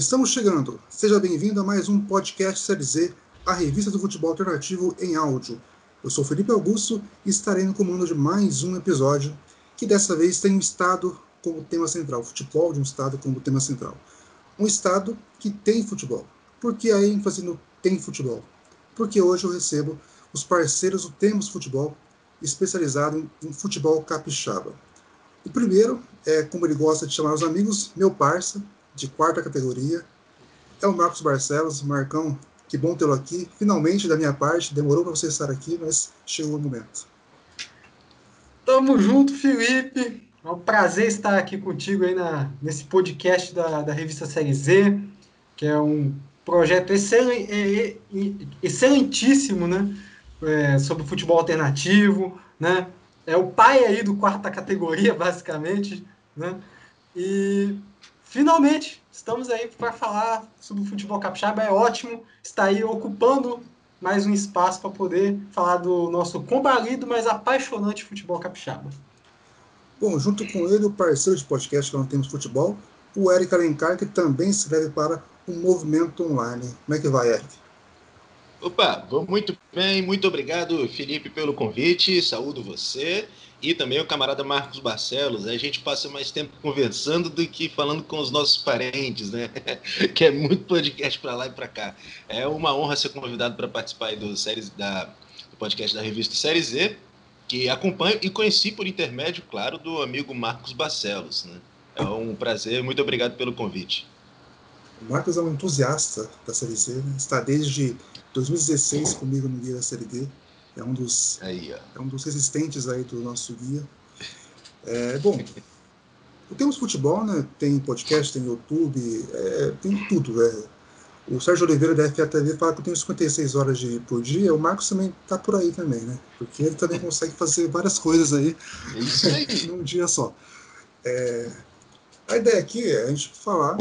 Estamos chegando. Seja bem-vindo a mais um podcast Série Z, a revista do futebol alternativo em áudio. Eu sou Felipe Augusto e estarei no comando de mais um episódio, que dessa vez tem um estado como tema central, futebol de um estado como tema central. Um estado que tem futebol. Por que a ênfase no tem futebol? Porque hoje eu recebo os parceiros do Temos Futebol, especializado em futebol capixaba. O primeiro é, como ele gosta de chamar os amigos, meu parça, de quarta categoria. É o Marcos Barcelos. Marcão, que bom tê-lo aqui. Finalmente, da minha parte, demorou para você estar aqui, mas chegou o momento. Tamo junto, Felipe. É um prazer estar aqui contigo aí na, nesse podcast da, da revista Série Z, que é um projeto excelentíssimo, né? É, sobre futebol alternativo, né? É o pai aí do quarta categoria, basicamente, né? E finalmente estamos aí para falar sobre o futebol capixaba. É ótimo estar aí ocupando mais um espaço para poder falar do nosso combalido, mas apaixonante futebol capixaba. Bom, junto com ele, o parceiro de podcast que não temos futebol, o Eric Alencar, que também escreve para o Movimento Online. Como é que vai, Eric? Opa, vou muito bem, muito obrigado, Felipe, pelo convite. Saúdo você e também o camarada Marcos Barcelos. A gente passa mais tempo conversando do que falando com os nossos parentes, né? que é muito podcast para lá e para cá. É uma honra ser convidado para participar do, séries, da, do podcast da revista Série Z, que acompanho e conheci por intermédio, claro, do amigo Marcos Barcelos. Né? É um prazer, muito obrigado pelo convite. O Marcos é um entusiasta da Série Z, né? está desde 2016 comigo no Guia da Série D. É um dos, aí, é um dos resistentes aí do nosso guia. É, bom, temos futebol, né? Tem podcast, tem YouTube, é, tem tudo. É. O Sérgio Oliveira da FATV fala que eu tenho 56 horas de, por dia. O Marcos também tá por aí também, né? Porque ele também consegue fazer várias coisas aí, Isso aí. num dia só. É, a ideia aqui é a gente falar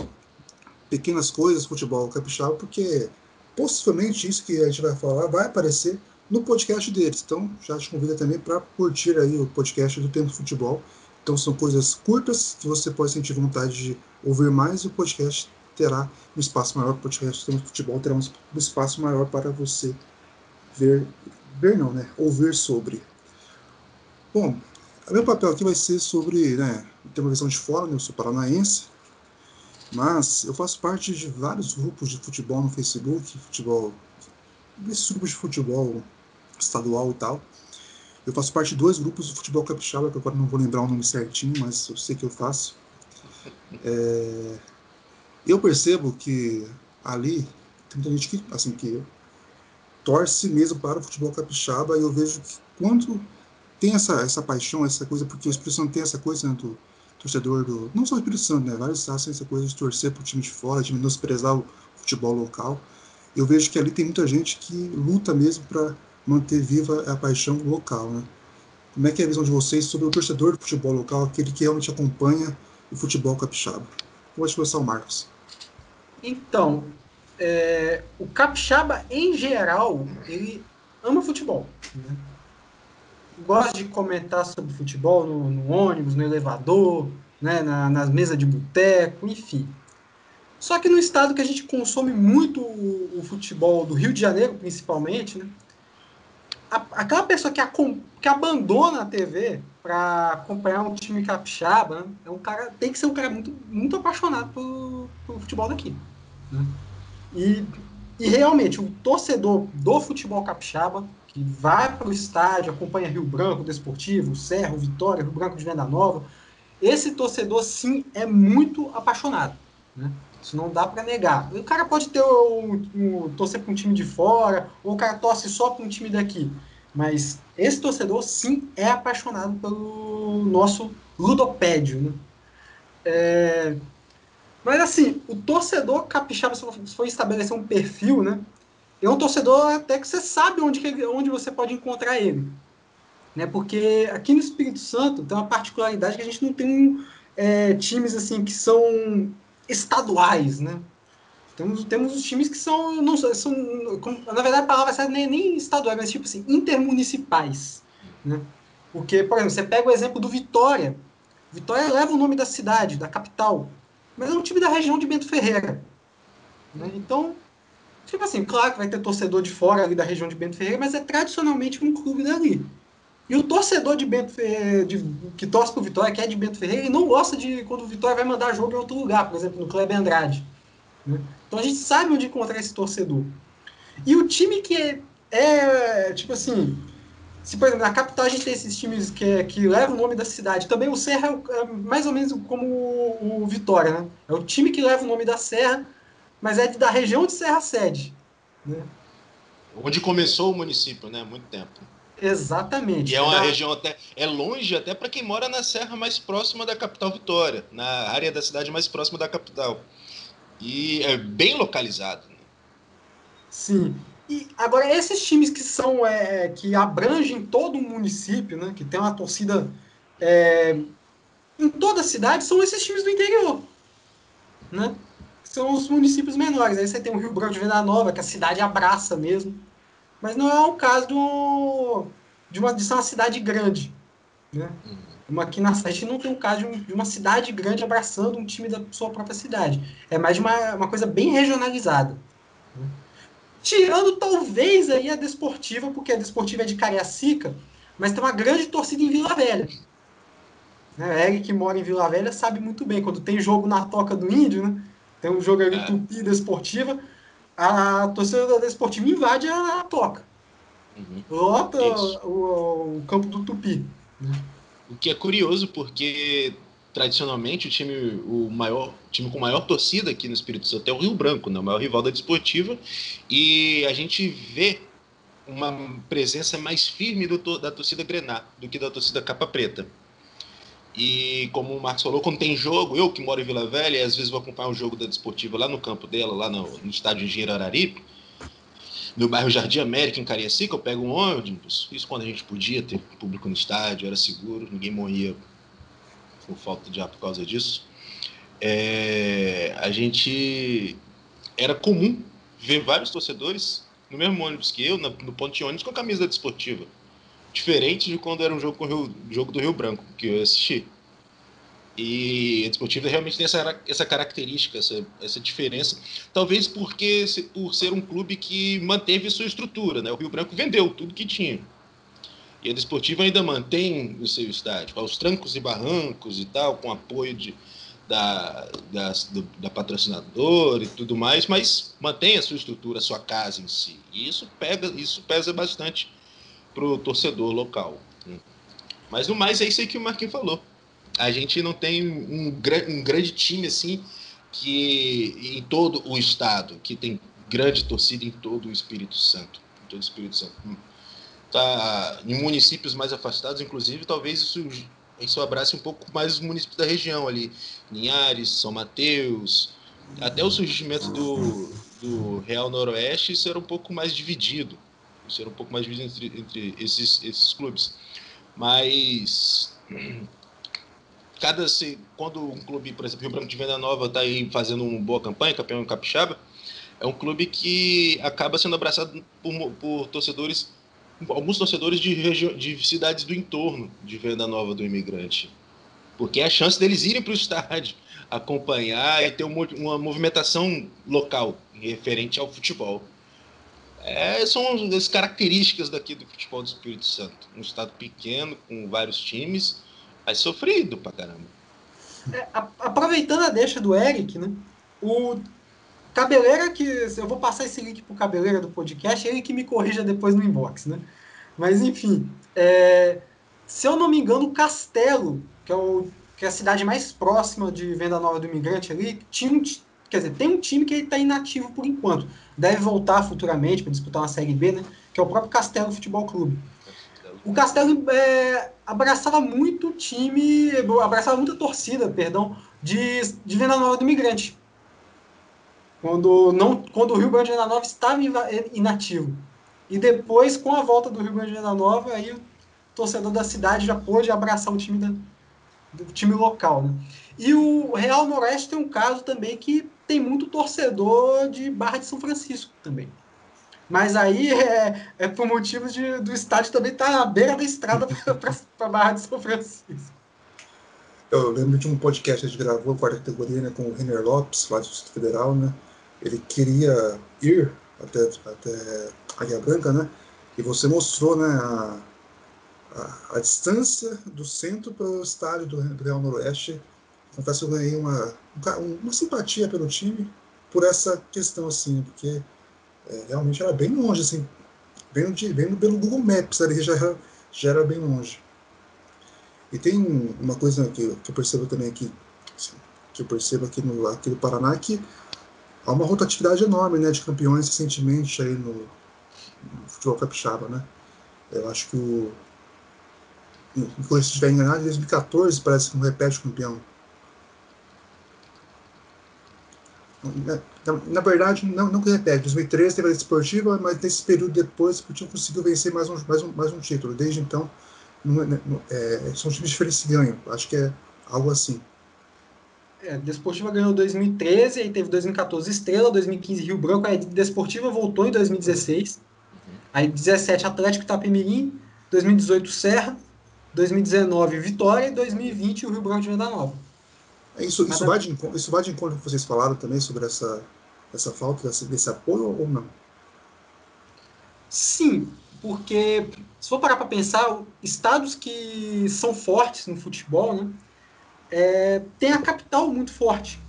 pequenas coisas futebol capixaba, porque possivelmente isso que a gente vai falar vai aparecer no podcast deles. Então, já te convido também para curtir aí o podcast do Tempo Futebol. Então, são coisas curtas que você pode sentir vontade de ouvir mais e o podcast terá um espaço maior. O podcast do Tempo Futebol terá um espaço maior para você ver, ver não, né? Ouvir sobre. Bom, o meu papel aqui vai ser sobre, né, ter uma visão de fora, né, eu sou paranaense, mas eu faço parte de vários grupos de futebol no Facebook, futebol, desses grupos de futebol estadual e tal. Eu faço parte de dois grupos do futebol capixaba, que agora não vou lembrar o nome certinho, mas eu sei que eu faço. É, eu percebo que ali tem muita gente que, assim, que torce mesmo para o futebol capixaba e eu vejo que quando tem essa, essa paixão, essa coisa, porque o Espírito Santo tem essa coisa né, do torcedor do. Não só o Espírito Santo, né? Vários estados têm essa coisa de torcer para o time de fora, de menosprezar o futebol local. Eu vejo que ali tem muita gente que luta mesmo para manter viva a paixão local, né? Como é que é a visão de vocês sobre o torcedor do futebol local, aquele que realmente acompanha o futebol capixaba? Pode começar o Marcos. Então, é, o capixaba, em geral, ele ama futebol. Né? Gosta de comentar sobre futebol no, no ônibus, no elevador, né, na, nas mesas de boteco, enfim. Só que no estado que a gente consome muito o, o futebol do Rio de Janeiro, principalmente, né, a, aquela pessoa que, a, que abandona a TV para acompanhar um time capixaba, né, é um cara, tem que ser um cara muito, muito apaixonado pelo, pelo futebol daqui. Né? E, e realmente, o torcedor do futebol capixaba, que vai para o estádio, acompanha Rio Branco, Desportivo, Serro, Vitória, Rio Branco de Venda Nova, esse torcedor, sim, é muito apaixonado. Né? Isso não dá para negar. O cara pode ter um, um, torcer para um time de fora, ou o cara torce só para um time daqui. Mas esse torcedor, sim, é apaixonado pelo nosso ludopédio. Né? É... Mas assim, o torcedor capixaba, se for estabelecer um perfil, né? É um torcedor até que você sabe onde, onde você pode encontrar ele. Né? Porque aqui no Espírito Santo tem uma particularidade que a gente não tem é, times assim que são estaduais, né? Temos, temos os times que são, não são na verdade a palavra certa nem, nem estaduais, mas tipo assim, intermunicipais, né? Porque, por exemplo, você pega o exemplo do Vitória. Vitória leva o nome da cidade, da capital, mas é um time da região de Bento Ferreira. Né? Então, tipo assim, claro que vai ter torcedor de fora ali da região de Bento Ferreira, mas é tradicionalmente um clube dali. E o torcedor de Bento Ferreira, de, que torce pro Vitória, que é de Bento Ferreira, ele não gosta de quando o Vitória vai mandar jogo em outro lugar, por exemplo, no Kleber Andrade. Né? Então a gente sabe onde encontrar esse torcedor. E o time que é, é tipo assim, se por exemplo na capital a gente tem esses times que, que levam o nome da cidade, também o Serra é, é mais ou menos como o, o, Vitória, né? É o time que leva o nome da Serra, mas é da região de Serra Sede. Né? Onde começou o município, né? Muito tempo. Exatamente. E é uma da... região até. É longe até para quem mora na serra mais próxima da capital Vitória, na área da cidade mais próxima da capital. E é bem localizado. Né? Sim. E agora, esses times que são. É, que abrangem todo o município, né? Que tem uma torcida é, em toda a cidade, são esses times do interior. Né? São os municípios menores. Aí você tem o Rio Branco de Venda Nova, que a cidade abraça mesmo. Mas não é o caso do, de, uma, de ser uma cidade grande. Né? Uma, aqui na a gente não tem um caso de, um, de, uma cidade grande abraçando um time da sua própria cidade. É mais de uma, uma coisa bem regionalizada. Né? Tirando talvez aí a desportiva, porque a desportiva é de Cariacica, mas tem uma grande torcida em Vila Velha. Né? Eric que mora em Vila Velha sabe muito bem. Quando tem jogo na Toca do Índio, né? Tem um jogo ali é. Tupi desportiva, a torcida da Desportiva invade a, a toca. Uhum. Lota o, o, campo do Tupi. Né? O que é curioso, porque tradicionalmente o time, o maior, time com maior torcida aqui no Espírito Santo é o Rio Branco, né? o maior rival da Desportiva, e a gente vê uma presença mais firme do, da torcida Grená do que da torcida Capa Preta. E como o Marcos falou, quando tem jogo, eu que moro em Vila Velha, às vezes vou acompanhar um jogo da Desportiva lá no campo dela, lá no, no estádio Engenheiro Araripe, no bairro Jardim América, em Cariacica, eu pego um ônibus, isso quando a gente podia ter público no estádio, era seguro, ninguém morria por falta de ar por causa disso. É, a gente era comum ver vários torcedores no mesmo ônibus que eu, no ponto de ônibus, com a camisa da Desportiva diferente de quando era um jogo, com Rio, jogo do Rio Branco, que eu assisti. E a Desportiva realmente tem essa, essa característica, essa, essa diferença. Talvez porque por ser um clube que manteve sua estrutura. Né? O Rio Branco vendeu tudo que tinha. E a Desportiva ainda mantém o seu estádio, aos trancos e barrancos e tal, com apoio de, da, da, da patrocinadora e tudo mais, mas mantém a sua estrutura, a sua casa em si. E isso pega, isso pesa bastante para o torcedor local. Mas no mais é isso aí que o Marquinhos falou. A gente não tem um, um grande time assim que em todo o estado, que tem grande torcida em todo o Espírito Santo. Em todo o Espírito Santo. Tá, em municípios mais afastados, inclusive, talvez isso, isso abrace um pouco mais os municípios da região ali. Linhares, São Mateus, até o surgimento do, do Real Noroeste, isso era um pouco mais dividido ser um pouco mais dividido entre, entre esses, esses clubes. Mas cada se, quando um clube, por exemplo, Rio Branco de Venda Nova está aí fazendo uma boa campanha, campeão capixaba, é um clube que acaba sendo abraçado por, por torcedores, alguns torcedores de, de cidades do entorno de Venda Nova do Imigrante, porque é a chance deles irem para o estádio acompanhar e ter uma movimentação local referente ao futebol. É, são as características daqui do futebol do Espírito Santo. Um estado pequeno, com vários times, mas sofrido pra caramba. É, aproveitando a deixa do Eric, né? O Cabeleira, que eu vou passar esse link pro Cabeleira do podcast, ele que me corrija depois no inbox, né? Mas enfim, é, se eu não me engano, Castelo, que é, o, que é a cidade mais próxima de Venda Nova do Imigrante ali, tinha um, quer dizer, tem um time que está inativo por enquanto deve voltar futuramente para disputar uma Série B, né? Que é o próprio Castelo Futebol Clube. O Castelo é, abraçava muito time, abraçava muita torcida, perdão, de, de Venda Nova do Imigrante. Quando, não, quando o Rio Grande de Venda Nova estava inativo. E depois, com a volta do Rio Grande de Venda Nova, aí o torcedor da cidade já pôde abraçar o time, da, do time local. Né? E o Real Noroeste tem um caso também que tem muito torcedor de Barra de São Francisco também. Mas aí é, é por motivos de, do estádio também estar tá à beira da estrada para Barra de São Francisco. Eu lembro de um podcast que a gente gravou, quarta categoria, né, com o Renner Lopes, lá do Distrito Federal, né? ele queria ir até, até a Guia Branca, né? E você mostrou, né, a, a, a distância do centro para o estádio do Real Noroeste. Confesso que eu ganhei uma, uma simpatia pelo time por essa questão, assim, porque é, realmente era bem longe, assim, bem, bem pelo Google Maps ali já era, já era bem longe. E tem uma coisa que, que eu percebo também aqui, assim, que eu percebo aqui no, aqui no Paraná, que há uma rotatividade enorme né, de campeões recentemente aí no, no futebol capixaba, né? Eu acho que o. Eu estiver enganado, em 2014 parece que não repete campeão. Na, na, verdade, não, não que repete. 2013 teve a esportiva, mas nesse período depois o time conseguiu vencer mais um, mais um, mais um título. Desde então, não, não, é, são times diferentes que ganham. Acho que é algo assim. É, Desportiva ganhou 2013, aí teve 2014 Estrela, 2015 Rio Branco, aí Desportiva voltou em 2016, aí 17 Atlético Itapemirim, 2018 Serra, 2019 Vitória e 2020 o Rio Branco de Venda Nova. É, isso, isso, vai de, isso vai de encontro que vocês falaram também sobre essa, essa falta desse, desse apoio ou não? Sim, porque se for parar para pensar, estados que são fortes no futebol, né? é, tem a capital muito forte,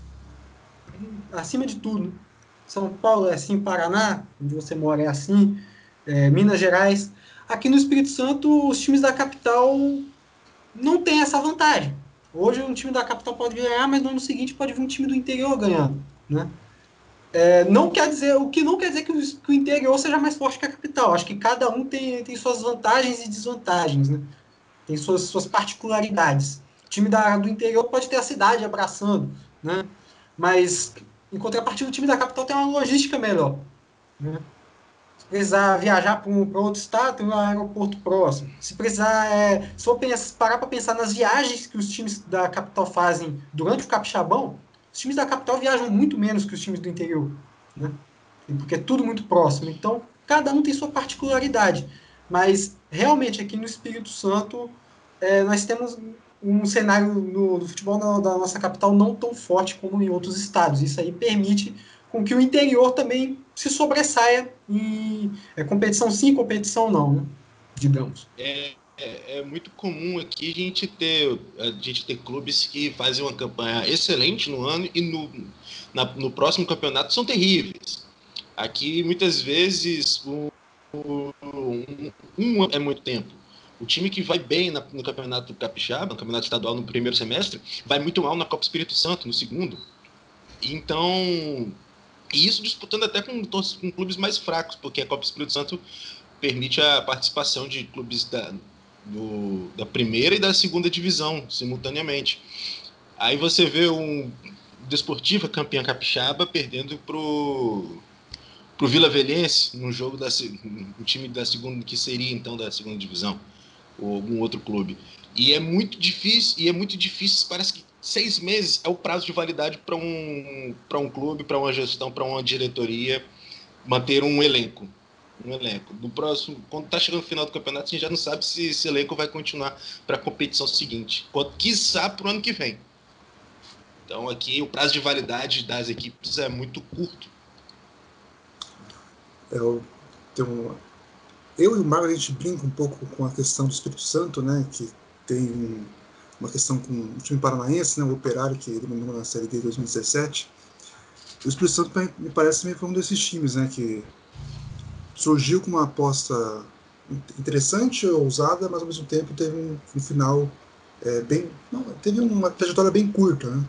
acima de tudo. São Paulo é assim, Paraná, onde você mora é assim, é, Minas Gerais. Aqui no Espírito Santo, os times da capital não têm essa vantagem. Hoje um time da capital pode ganhar, mas no ano seguinte pode vir um time do interior ganhando, né? É, não quer dizer, o que não quer dizer que o, que o, interior seja mais forte que a capital. Acho que cada um tem, tem suas vantagens e desvantagens, né? Tem suas, suas particularidades time da, do interior pode ter a cidade abraçando, né? Mas, em contrapartida, o time da capital tem uma logística melhor. Né? Precisar viajar para um, outro estado, tem um aeroporto próximo. Se precisar, é, se for pensar, parar para pensar nas viagens que os times da capital fazem durante o capixabão, os times da capital viajam muito menos que os times do interior, né? Porque é tudo muito próximo. Então, cada um tem sua particularidade. Mas, realmente, aqui no Espírito Santo, é, nós temos um cenário no, do futebol na, da nossa capital não tão forte como em outros estados. Isso aí permite com que o interior também se sobressaia em é, competição sim, competição não, né? digamos. É, é, é, muito comum aqui a gente ter a gente ter clubes que fazem uma campanha excelente no ano e no, na, no próximo campeonato são terríveis. Aqui muitas vezes um, um, um é muito tempo o time que vai bem na, no Campeonato Capixaba, no Campeonato Estadual no primeiro semestre, vai muito mal na Copa Espírito Santo no segundo. Então, e isso disputando até com, com clubes mais fracos, porque a Copa Espírito Santo permite a participação de clubes da, do, da primeira e da segunda divisão simultaneamente. Aí você vê um Desportiva campeão capixaba perdendo pro pro Vila Velhense no jogo da o time da segunda que seria então da segunda divisão ou algum outro clube. E é muito difícil, e é muito difícil, parece que seis meses é o prazo de validade para um, um clube, para uma gestão, para uma diretoria manter um elenco. Um elenco. No próximo, quando está chegando o final do campeonato, a gente já não sabe se esse elenco vai continuar para a competição seguinte. Quiçá para o ano que vem. Então aqui o prazo de validade das equipes é muito curto. Eu tenho eu e o Mário, a gente brinca um pouco com a questão do Espírito Santo, né, que tem uma questão com o time paranaense, né, o Operário, que eliminou na Série D de 2017. O Espírito Santo me parece meio que um desses times, né, que surgiu com uma aposta interessante, ousada, mas ao mesmo tempo teve um, um final é, bem. Não, teve uma trajetória bem curta, né?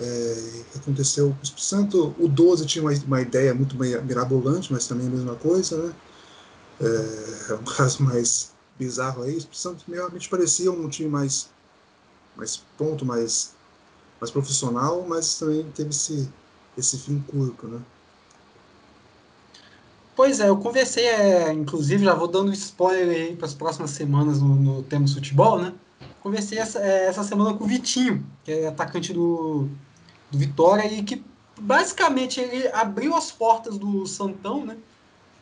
É, aconteceu o Espírito Santo, o 12 tinha uma, uma ideia muito mirabolante, mas também a mesma coisa, né? é, é um caso mais bizarro aí. O Santos realmente parecia um time mais, mais pronto, mais, mais profissional, mas também teve esse, esse fim curto, né? Pois é, eu conversei, é, inclusive, já vou dando spoiler aí para as próximas semanas no, no tema futebol, né? Conversei essa, é, essa semana com o Vitinho, que é atacante do, do Vitória, e que basicamente ele abriu as portas do Santão, né?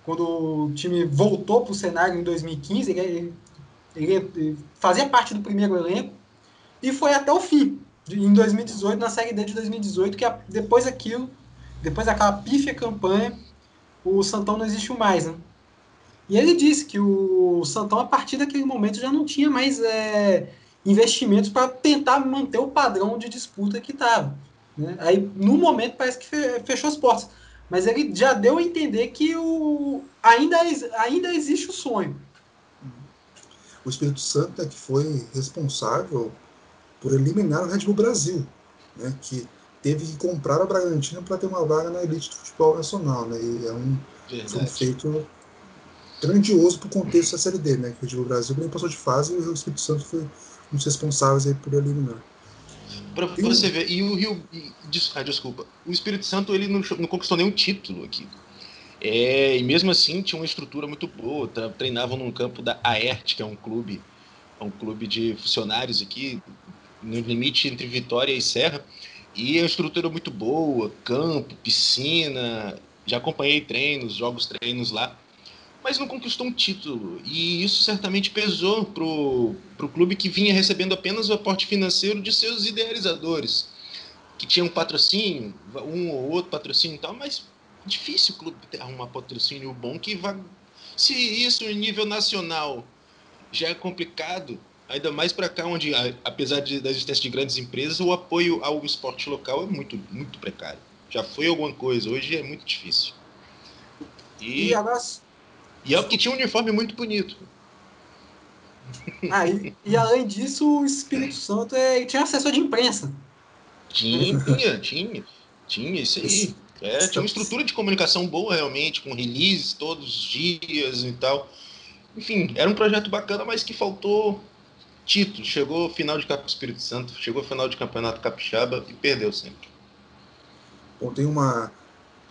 quando o time voltou para o cenário em 2015, ele, ele, ele, fazia parte do primeiro elenco e foi até o fim, em 2018, na Série D de 2018, que depois daquilo, depois daquela pífia campanha, o Santão não existiu mais, né? E ele disse que o Santão, a partir daquele momento, já não tinha mais é, investimentos para tentar manter o padrão de disputa que estava. Né? Aí, no momento, parece que fechou as portas. Mas ele já deu a entender que o, ainda, ainda existe o sonho. O Espírito Santo é que foi responsável por eliminar o Red Bull Brasil, né, que teve que comprar a Bragantino para ter uma vaga na elite do futebol nacional. Né, e é um, um feito grandioso para o contexto da Série D, né, que o Red Bull Brasil nem passou de fase e o Espírito Santo foi um dos responsáveis aí por eliminar. Para você ver, e o Rio. Ah, desculpa. O Espírito Santo ele não, não conquistou nenhum título aqui. É, e mesmo assim tinha uma estrutura muito boa. Treinavam num campo da AERT, que é um clube, é um clube de funcionários aqui, no limite entre Vitória e Serra. E a estrutura muito boa, campo, piscina. Já acompanhei treinos, jogos treinos lá mas não conquistou um título. E isso certamente pesou para o clube que vinha recebendo apenas o aporte financeiro de seus idealizadores, que tinham um patrocínio, um ou outro patrocínio e tal, mas difícil o clube ter um patrocínio bom que vá. Se isso em nível nacional já é complicado, ainda mais para cá, onde, apesar de, da existência de grandes empresas, o apoio ao esporte local é muito, muito precário. Já foi alguma coisa, hoje é muito difícil. E, e agora, e é o que tinha um uniforme muito bonito. Ah, e, e além disso, o Espírito Santo é, tinha assessor de imprensa. Tinha, tinha, tinha. Tinha, isso aí. É, tinha uma estrutura de comunicação boa, realmente, com releases todos os dias e tal. Enfim, era um projeto bacana, mas que faltou título. Chegou final de Campo Espírito Santo, chegou final de Campeonato Capixaba e perdeu sempre. Bom, tem uma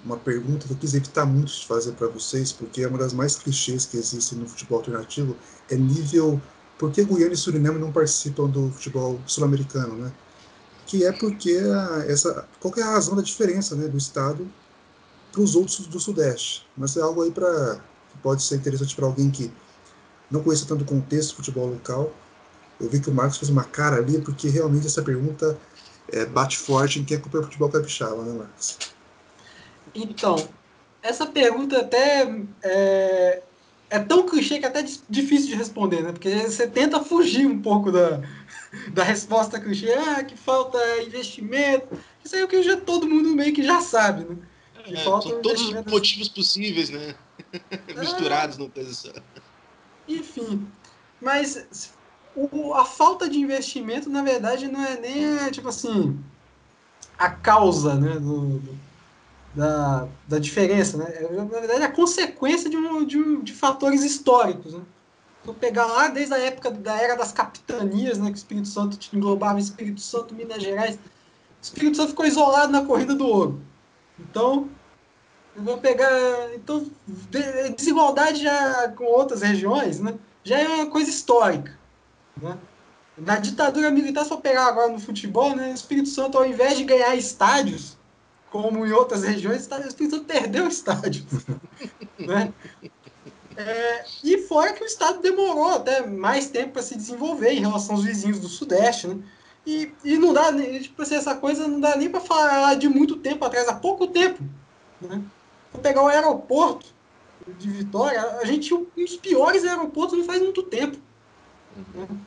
uma pergunta que eu quis evitar muito de fazer para vocês, porque é uma das mais clichês que existem no futebol alternativo, é nível por que Guiana e Suriname não participam do futebol sul-americano, né? Que é porque essa, qual é a razão da diferença, né, do estado para os outros do sudeste? Mas é algo aí para que pode ser interessante para alguém que não conheça tanto o contexto do futebol local. Eu vi que o Marcos fez uma cara ali, porque realmente essa pergunta é, bate forte em quem acompanha o futebol capixaba, né, Marcos? Então, essa pergunta até é, é tão clichê que é até difícil de responder, né? Porque você tenta fugir um pouco da, da resposta clichê, ah, que falta investimento. Isso aí é o que já todo mundo meio que já sabe, né? Que é, falta são todos os motivos possíveis, né? Misturados é, numa coisa só. Enfim, mas o, a falta de investimento, na verdade, não é nem, tipo assim, a causa, né, do, do da, da diferença, né? É, na verdade, é a consequência de, um, de, um, de fatores históricos, né? Vou pegar lá desde a época da era das capitanias, né? Que o Espírito Santo englobava Espírito Santo, Minas Gerais. O Espírito Santo ficou isolado na corrida do ouro. Então, eu vou pegar. Então, desigualdade já com outras regiões, né? Já é uma coisa histórica. Né? Na ditadura militar, só pegar agora no futebol, né? O Espírito Santo, ao invés de ganhar estádios, como em outras regiões, o Espírito Santo perdeu o estádio. né? É, e fora que o Estado demorou até mais tempo para se desenvolver em relação aos vizinhos do Sudeste, né? E, e não dá, tipo assim, essa coisa não dá nem para falar de muito tempo atrás, há pouco tempo. Né? Vou pegar o aeroporto de Vitória, a gente tinha um dos piores aeroportos não faz muito tempo. Né? Um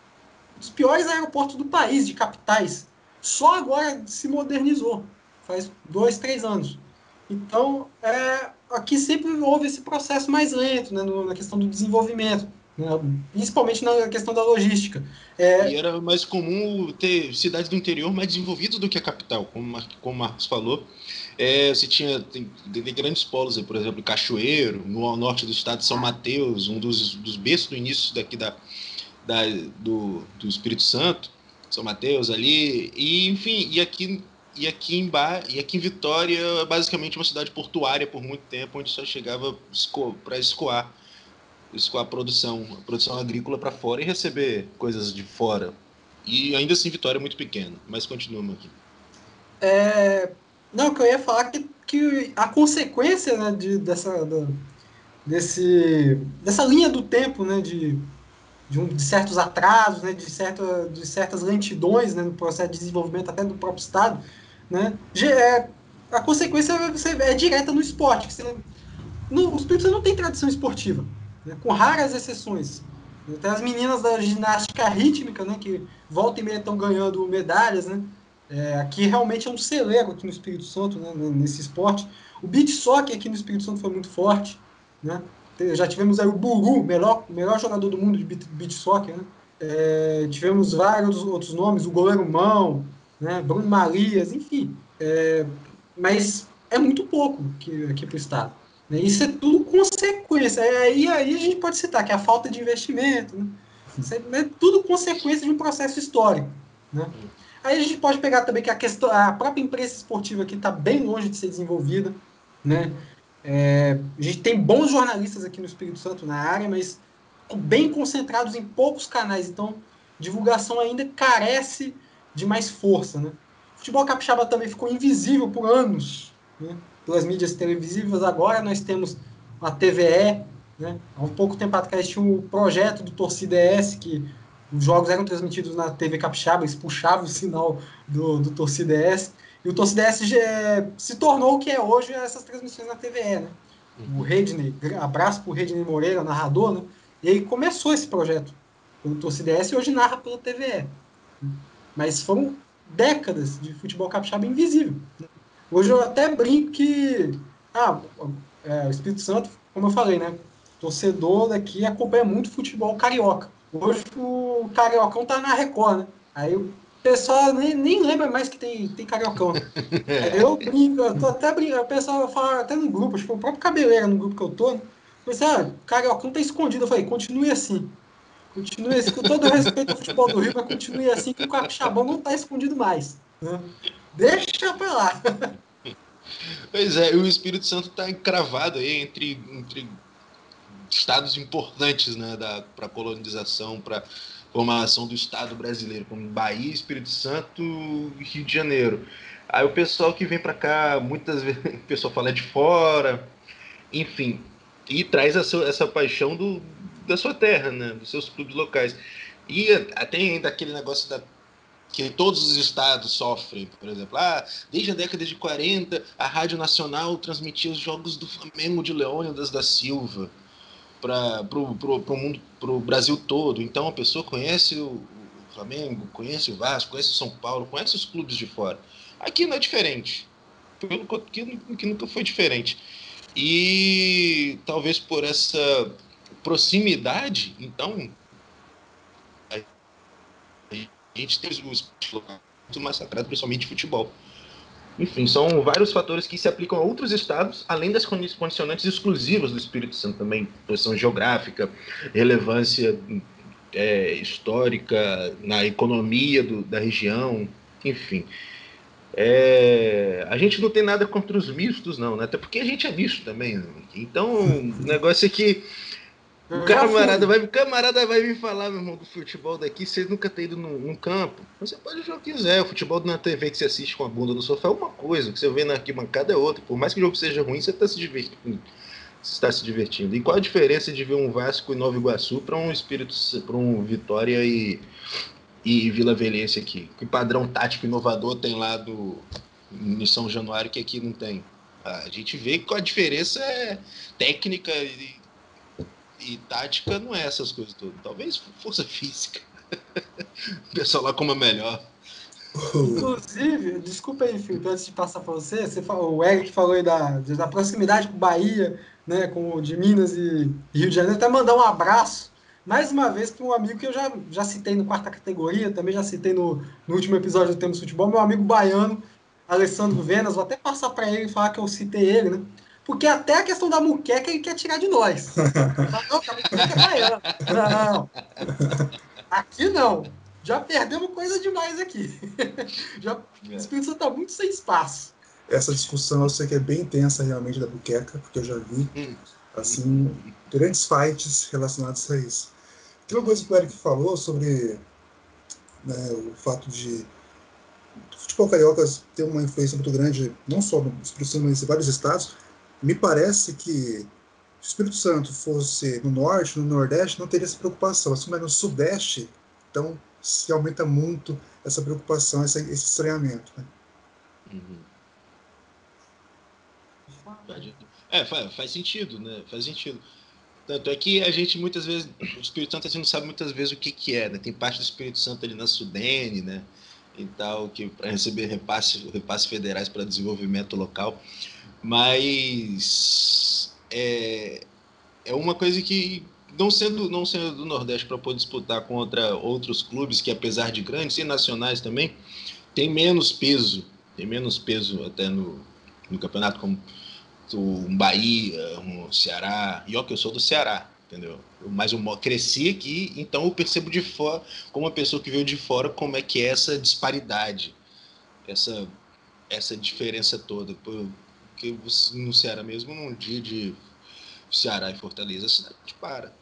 dos piores aeroportos do país, de capitais. Só agora se modernizou faz dois, três anos. Então, é, aqui sempre houve esse processo mais lento, né, no, na questão do desenvolvimento, né, principalmente na questão da logística. É, e era mais comum ter cidades do interior mais desenvolvidas do que a capital, como, como o Marcos falou. É, você tinha tem, tem grandes polos, por exemplo, Cachoeiro, no norte do estado de São Mateus, um dos, dos berços do início daqui da, da, do, do Espírito Santo, São Mateus ali, e enfim, e aqui e aqui em ba... e aqui em Vitória é basicamente uma cidade portuária por muito tempo, onde só chegava para escoar, escoar a produção, a produção agrícola para fora e receber coisas de fora. E ainda assim Vitória é muito pequena, mas continua aqui. É... Não, que eu ia falar que, que a consequência né, de, dessa, da, desse, dessa linha do tempo, né, de, de, um, de certos atrasos, né, de, certa, de certas lentidões né, no processo de desenvolvimento até do próprio Estado, né? É, a consequência é, é direta no esporte. Você, no, o Espírito Santo não tem tradição esportiva, né, com raras exceções. Tem as meninas da ginástica rítmica, né, que volta e meia estão ganhando medalhas, né? É, aqui realmente é um celeiro aqui no Espírito Santo, né, nesse esporte. O beat soccer aqui no Espírito Santo foi muito forte, né? Já tivemos aí o Buru, melhor, melhor jogador do mundo de beat soccer, né? É, tivemos vários outros nomes, o goleiro Mão, né? Bruno Marias, enfim. É, mas é muito pouco aqui, aqui para o Estado. Né? Isso é tudo consequência. E aí a gente pode citar que é a falta de investimento. Né? É, é tudo consequência de um processo histórico. Né? Aí a gente pode pegar também que a, questão, a própria imprensa esportiva aqui está bem longe de ser desenvolvida. Né? É, a gente tem bons jornalistas aqui no Espírito Santo na área, mas bem concentrados em poucos canais. Então, divulgação ainda carece de mais força. Né? O futebol capixaba também ficou invisível por anos. Né? pelas mídias televisivas. Agora nós temos a TVE, né? Há um pouco tempo atrás tinha um projeto do Torcida ES, que os jogos eram transmitidos na TV Capixaba, eles puxavam o sinal do, do Torcida ES. E o Torcida ES se tornou o que é hoje essas transmissões na TVE, né? O Redney, abraço para o Redney Moreira, narrador, né? E ele começou esse projeto pelo Torcida ES e hoje narra pela TVE. Mas foram décadas de futebol capixaba invisível. Hoje eu até brinco que ah, é, o Espírito Santo, como eu falei, né? Torcedor daqui acompanha muito futebol carioca. Hoje o Cariocão tá na Record, né? Aí o pessoal nem, nem lembra mais que tem, tem Cariocão. Né? eu brinco, eu tô até brincando, o pessoal fala até no grupo, que o próprio Cabeleira no grupo que eu tô, né? Mas, ah, Cariocão tá escondido. Eu falei, continue assim. Continue assim, com todo o respeito ao futebol do Rio, mas continue assim que o Capixabão não tá escondido mais. Né? Deixa pra lá. Pois é, o Espírito Santo está encravado aí entre, entre estados importantes né, para a colonização, para formação do Estado brasileiro, como Bahia, Espírito Santo e Rio de Janeiro. Aí o pessoal que vem para cá, muitas vezes o pessoal fala de fora, enfim, e traz essa, essa paixão do, da sua terra, né, dos seus clubes locais. E até ainda aquele negócio da que todos os estados sofrem, por exemplo. Ah, desde a década de 40, a Rádio Nacional transmitia os jogos do Flamengo de Leônidas da Silva para o mundo, pro Brasil todo. Então a pessoa conhece o, o Flamengo, conhece o Vasco, conhece o São Paulo, conhece os clubes de fora. Aqui não é diferente. Pelo que, nunca foi diferente. E talvez por essa proximidade, então a gente tem os muito massacrados, principalmente futebol. Enfim, são vários fatores que se aplicam a outros estados, além das condicionantes exclusivas do Espírito Santo também, posição geográfica, relevância é, histórica na economia do, da região, enfim. É, a gente não tem nada contra os mistos, não, né? até porque a gente é misto também. Né? Então, o negócio é que o camarada vai, camarada vai vir falar, meu irmão, do futebol daqui, você nunca tem ido num, num, campo. Você pode jogar o que quiser. O futebol na TV que você assiste com a bunda no sofá é uma coisa, o que você vê na arquibancada é outra. Por mais que o jogo seja ruim, você está se divertindo. está se divertindo. E qual a diferença de ver um Vasco e Nova Iguaçu para um Espírito, para um Vitória e, e Vila Velhense aqui? Que padrão tático inovador tem lá do em São Januário que aqui não tem? A gente vê que a diferença é técnica e e tática não é essas coisas todas. Talvez força física. o pessoal lá como é melhor. Inclusive, desculpa aí, antes de passar para você, você falou, o Eric falou aí da, da proximidade com Bahia, né, com de Minas e Rio de Janeiro, até mandar um abraço, mais uma vez, para um amigo que eu já, já citei no quarta categoria, também já citei no, no último episódio do Temos Futebol, meu amigo baiano, Alessandro Venas, vou até passar para ele e falar que eu citei ele, né? Porque até a questão da muqueca ele quer tirar de nós. não, a muqueca é baiana. Não. Aqui não. Já perdemos coisa demais aqui. Já, o Espírito Santo está muito sem espaço. Essa discussão eu sei que é bem intensa realmente da buqueca, porque eu já vi hum. assim, grandes fights relacionados a isso. Tem uma coisa que o Eric falou sobre né, o fato de o futebol carioca ter uma influência muito grande, não só no Espírito Santo, mas em vários estados me parece que se o Espírito Santo fosse no norte, no nordeste, não teria essa preocupação. Mas como é no sudeste, então se aumenta muito essa preocupação, esse, esse estranhamento. Né? Uhum. É, faz, faz sentido, né? Faz sentido. Tanto é que a gente muitas vezes, o Espírito Santo a gente não sabe muitas vezes o que, que é, né? Tem parte do Espírito Santo ali na Sudene, né? E tal, que para receber repasse, repasses federais para desenvolvimento local. Mas é, é uma coisa que não sendo, não sendo do Nordeste para poder disputar contra outros clubes que, apesar de grandes e nacionais também, tem menos peso, tem menos peso até no, no campeonato, como um Bahia, um Ceará. E ó, que eu sou do Ceará, entendeu? Mas eu cresci aqui, então eu percebo de fora, como uma pessoa que veio de fora, como é que é essa disparidade, essa, essa diferença toda. Porque no Ceará mesmo, num dia de Ceará e Fortaleza, a cidade para.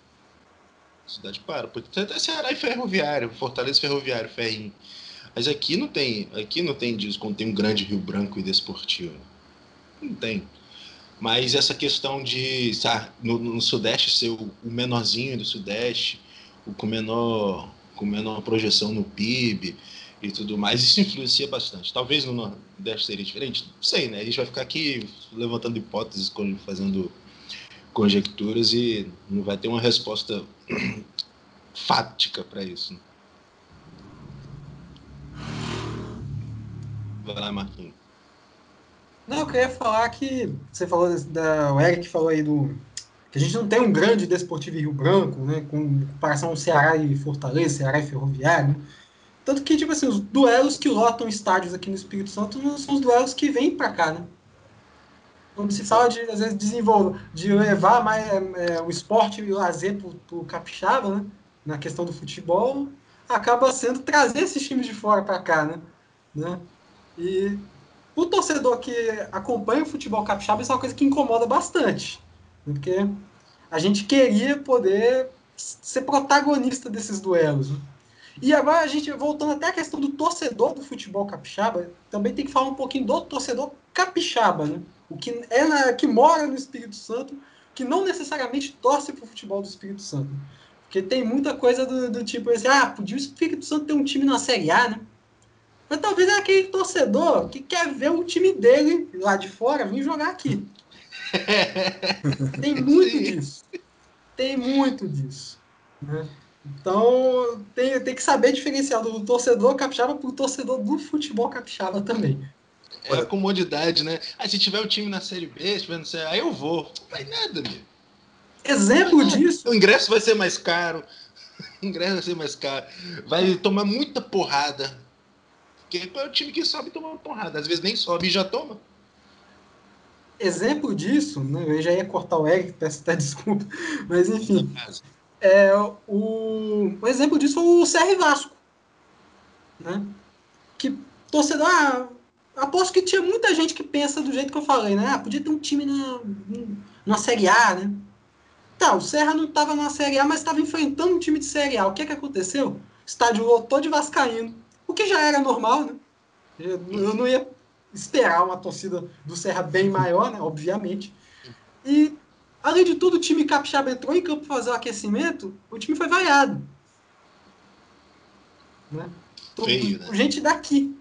A cidade para. Porque até Ceará e Ferroviário, Fortaleza Ferroviário, Ferrinho. Mas aqui não tem, aqui não tem disso quando tem um grande Rio Branco e desportivo. Não tem. Mas essa questão de sabe, no, no Sudeste ser o, o, menorzinho do Sudeste, o com menor, com menor projeção no PIB e tudo mais, isso influencia bastante. Talvez no Nordeste seria diferente, não sei, né? A gente vai ficar aqui levantando hipóteses, fazendo conjecturas e não vai ter uma resposta fática para isso. Né? Vai lá, Marquinhos. Não, eu queria falar que você falou da, o Eric falou aí do que a gente não tem um grande desportivo Rio Branco, né, com comparação ao Ceará e Fortaleza, Ceará e Ferroviário. Né? Tanto que tipo assim, os duelos que lotam estádios aqui no Espírito Santo não são os duelos que vêm para cá, né? Quando se fala de às vezes desenvolver, de levar mais é, o esporte e o lazer para o capixaba, né, na questão do futebol, acaba sendo trazer esses times de fora para cá, né? né? E o torcedor que acompanha o futebol capixaba, isso é uma coisa que incomoda bastante. Porque a gente queria poder ser protagonista desses duelos. E agora a gente, voltando até a questão do torcedor do futebol capixaba, também tem que falar um pouquinho do torcedor capixaba, né? O que é na, que mora no Espírito Santo, que não necessariamente torce para o futebol do Espírito Santo. Porque tem muita coisa do, do tipo assim, ah, podia o Espírito Santo ter um time na Série A, né? Mas talvez é aquele torcedor que quer ver o time dele lá de fora vir jogar aqui. Tem muito disso. Tem muito disso. Né? Então tem, tem que saber diferenciar do torcedor capixaba para o torcedor do futebol capixaba também. É a comodidade, né? Ah, se tiver o time na Série B, se tiver no Série aí eu vou. Não vai nada, meu. Exemplo disso. O ingresso vai ser mais caro. O ingresso vai ser mais caro. Vai tomar muita porrada porque é o time que sobe toma uma porrada. Às vezes nem sobe e já toma. Exemplo disso, né, eu já ia cortar o Eric, peço até desculpa, mas enfim. É, o, o exemplo disso foi o CR Vasco. Né? Que torcedor. Ah, aposto que tinha muita gente que pensa do jeito que eu falei, né? Ah, podia ter um time na, na Série A, né? Tá, o Serra não estava na Série A, mas estava enfrentando um time de Série A. O que, é que aconteceu? Estádio lotou de Vascaíno o que já era normal, né? Eu não ia esperar uma torcida do Serra bem maior, né? Obviamente. E, além de tudo, o time capixaba entrou em campo para fazer o aquecimento, o time foi vaiado. Né? Feio, né? Gente daqui.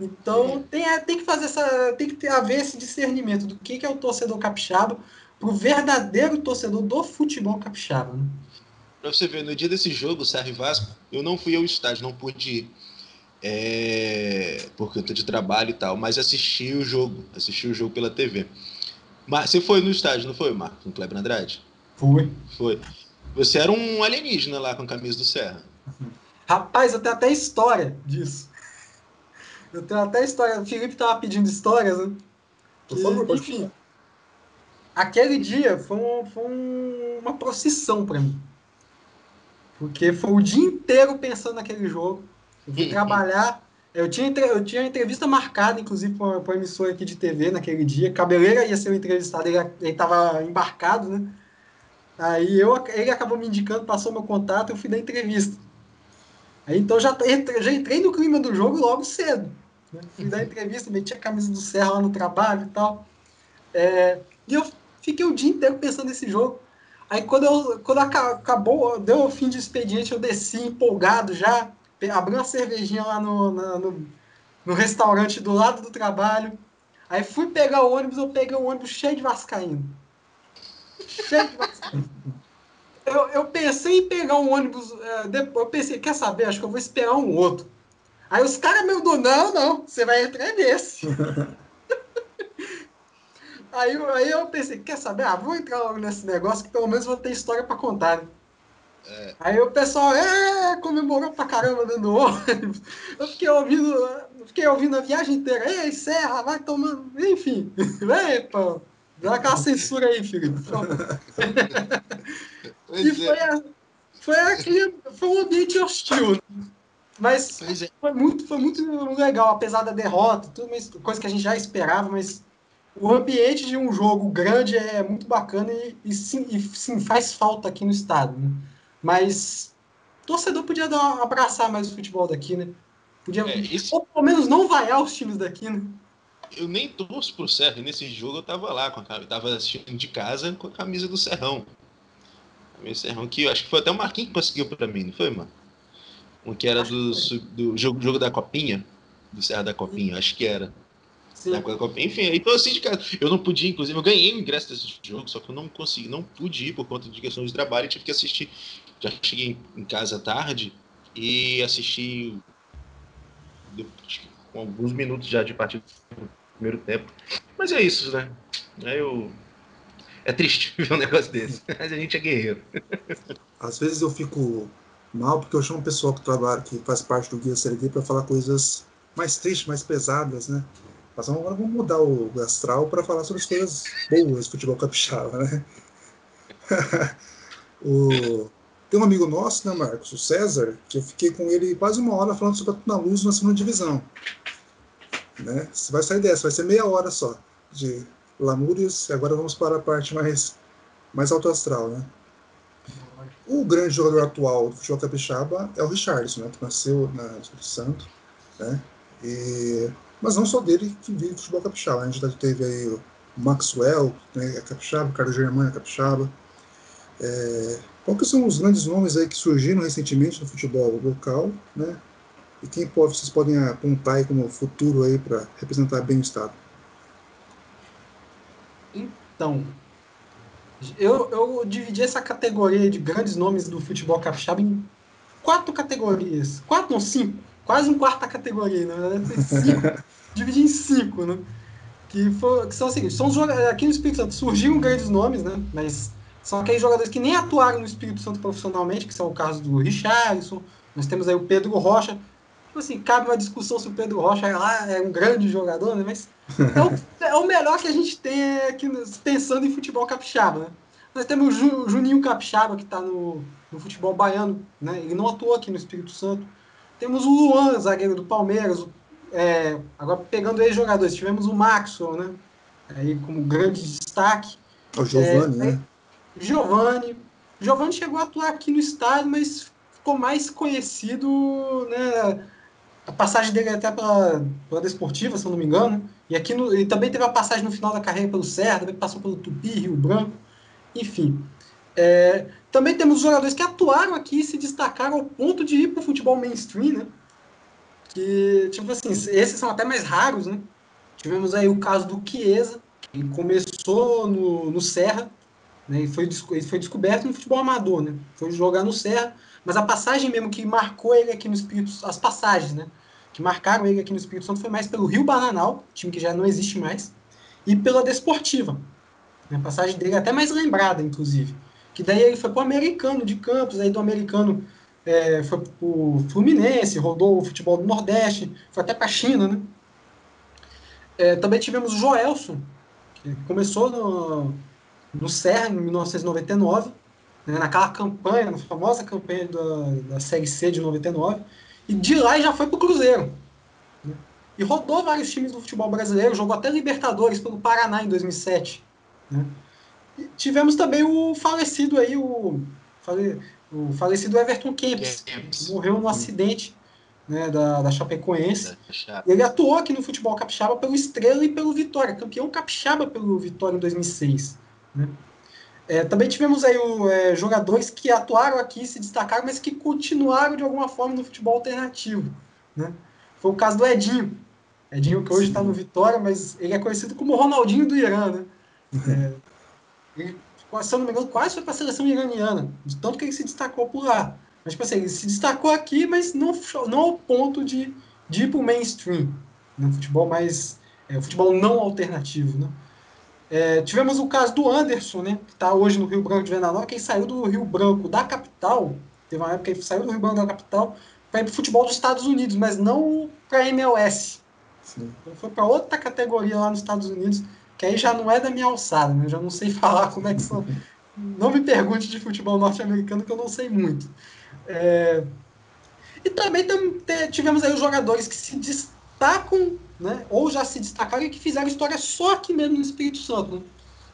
Então, tem, é, tem que fazer essa. Tem que ter, haver esse discernimento do que, que é o torcedor capixaba para o verdadeiro torcedor do futebol capixaba. Né? Para você ver, no dia desse jogo, Serra Vasco, eu não fui ao estádio, não pude ir é, por conta de trabalho e tal, mas assisti o jogo, assisti o jogo pela TV. Mas você foi no estádio, não foi, Marcos, no Kleber Andrade? Foi. Foi. Você era um alienígena lá com a camisa do Serra. Rapaz, eu tenho até história disso. Eu tenho até história. O Felipe tava pedindo histórias, né? Por favor, pode Enfim, aquele dia foi, um, foi um, uma procissão para mim. Porque foi o dia inteiro pensando naquele jogo. Eu fui trabalhar. Eu tinha, eu tinha entrevista marcada, inclusive, para uma emissora aqui de TV naquele dia. Cabeleira ia ser o entrevistado, ele estava embarcado, né? Aí eu, ele acabou me indicando, passou meu contato, eu fui dar entrevista. Aí então já, já entrei no clima do jogo logo cedo. Né? Fui dar entrevista, meti a camisa do Serra lá no trabalho e tal. É, e eu fiquei o dia inteiro pensando nesse jogo. Aí quando, eu, quando acabou, deu o fim de expediente, eu desci empolgado já abri uma cervejinha lá no, no, no, restaurante do lado do trabalho. Aí fui pegar o ônibus, eu peguei o ônibus cheio de vascaíno. Cheio de vascaíno. Eu, eu pensei em pegar um ônibus, é, depois, eu pensei, quer saber, acho que eu vou esperar um outro. Aí os caras me do não, não, você vai entrar nesse. aí, aí eu pensei, quer saber, ah, vou entrar logo nesse negócio que pelo menos vou ter história para contar, né? É. Aí o pessoal é, comemorou pra caramba dentro do ônibus. Eu fiquei ouvindo, fiquei ouvindo a viagem inteira. Ei, Serra, vai tomando. Enfim. Epa, dá aquela censura aí, filho. e é. foi, a, foi, aquele, foi um ambiente hostil. Mas é. foi muito, foi muito legal, apesar da derrota, tudo, mas, coisa que a gente já esperava, mas o ambiente de um jogo grande é muito bacana e, e, sim, e sim, faz falta aqui no estado. Né? Mas torcedor podia dar, abraçar mais o futebol daqui, né? Podia, é, esse... ou pelo menos não vaiar os times daqui, né? Eu nem torço pro Serra. Nesse jogo eu tava lá, com a, eu tava assistindo de casa com a camisa do Serrão. O Serrão que eu acho que foi até o Marquinhos que conseguiu pra mim, não foi, mano? Um que era do, do jogo, jogo da Copinha, do Serra da Copinha, acho que era. Enfim, aí tô assim de casa. Eu não podia, inclusive, eu ganhei o ingresso desse jogo, só que eu não consegui, não pude ir por conta de questão de trabalho e tive que assistir. Já cheguei em casa tarde e assisti com alguns minutos já de partida do primeiro tempo. Mas é isso, né? Eu... é triste ver um negócio desse, mas a gente é guerreiro. Às vezes eu fico mal porque eu chamo um pessoal que trabalha, que faz parte do Guia Série para falar coisas mais tristes, mais pesadas, né? Mas agora vamos mudar o astral para falar sobre as coisas boas do futebol capixaba, né? o... Tem um amigo nosso, né, Marcos, o César, que eu fiquei com ele quase uma hora falando sobre a Tuna Luz na segunda divisão. Né? Você vai sair dessa, vai ser meia hora só de Lamúrias, e agora vamos para a parte mais, mais alto astral, né? O grande jogador atual do futebol capixaba é o Richardson, né, que nasceu na Espírito Santo, né? E mas não só dele que vive futebol capixaba. A gente teve aí o Maxwell, né, é capixaba, o Carlos Germano é capixaba. É, que são os grandes nomes aí que surgiram recentemente no futebol local, né? E quem pode, vocês podem apontar aí como futuro aí para representar bem o estado? Então, eu, eu dividi essa categoria de grandes nomes do futebol capixaba em quatro categorias, quatro não cinco, quase um quarta categoria, na verdade, cinco, dividir em cinco, né? Que, for, que são os seguintes, são os jogadores, aqui no Espírito Santo surgiram grandes nomes, né? Mas são aqueles jogadores que nem atuaram no Espírito Santo profissionalmente, que são o caso do Richarlison, nós temos aí o Pedro Rocha, tipo assim, cabe uma discussão se o Pedro Rocha é, lá, é um grande jogador, né? Mas é o, é o melhor que a gente tem aqui pensando em futebol capixaba, né? Nós temos o Juninho Capixaba, que está no, no futebol baiano, né? Ele não atuou aqui no Espírito Santo. Temos o Luan, zagueiro do Palmeiras. É, agora, pegando aí jogadores, tivemos o Maxwell, né? Aí como grande destaque. O Giovanni, é, né? Giovanni. Giovanni chegou a atuar aqui no estádio, mas ficou mais conhecido, né? A passagem dele até pela, pela Desportiva, se eu não me engano. E aqui no, e também teve a passagem no final da carreira pelo Serra, também passou pelo Tupi, Rio Branco. Enfim. É, também temos jogadores que atuaram aqui e se destacaram ao ponto de ir para o futebol mainstream, né? Que, tipo assim, esses são até mais raros, né? Tivemos aí o caso do Chiesa, que começou no, no Serra, né? E foi, ele foi descoberto no futebol amador, né? Foi jogar no Serra, mas a passagem mesmo que marcou ele aqui no Espírito as passagens, né? Que marcaram ele aqui no Espírito Santo foi mais pelo Rio Bananal, time que já não existe mais, e pela Desportiva. A passagem dele é até mais lembrada, inclusive. Que daí ele foi para o americano de Campos, aí do americano é, foi para o Fluminense, rodou o futebol do Nordeste, foi até para a China, né? É, também tivemos o Joelson, que começou no, no Serra em 1999, né, naquela campanha, na famosa campanha da, da Série C de 99, e de lá já foi para o Cruzeiro. Né? E rodou vários times do futebol brasileiro, jogou até Libertadores pelo Paraná em 2007. Né? tivemos também o falecido aí, o, fale, o falecido Everton Kempis, que morreu no acidente né, da, da Chapecoense. Ele atuou aqui no futebol capixaba pelo Estrela e pelo Vitória, campeão capixaba pelo Vitória em 2006. Né? É, também tivemos aí o, é, jogadores que atuaram aqui, se destacaram, mas que continuaram de alguma forma no futebol alternativo. Né? Foi o caso do Edinho. Edinho que hoje está no Vitória, mas ele é conhecido como Ronaldinho do Irã, né? É, ele, se eu não me engano, quase foi para a seleção iraniana, de tanto que ele se destacou por lá. Mas, tipo assim, ele se destacou aqui, mas não, não ao ponto de, de ir para o mainstream, no né? futebol mais. É, o futebol não alternativo, né? É, tivemos o caso do Anderson, né? Que está hoje no Rio Branco de Venanópolis, que saiu do Rio Branco da capital. Teve uma época que ele saiu do Rio Branco da capital para ir para o futebol dos Estados Unidos, mas não para MLS. Sim. Então foi para outra categoria lá nos Estados Unidos, que aí já não é da minha alçada, né? Eu já não sei falar como é que são. não me pergunte de futebol norte-americano, que eu não sei muito. É... E também tivemos aí os jogadores que se destacam, né? Ou já se destacaram e que fizeram história só aqui mesmo no Espírito Santo. Né?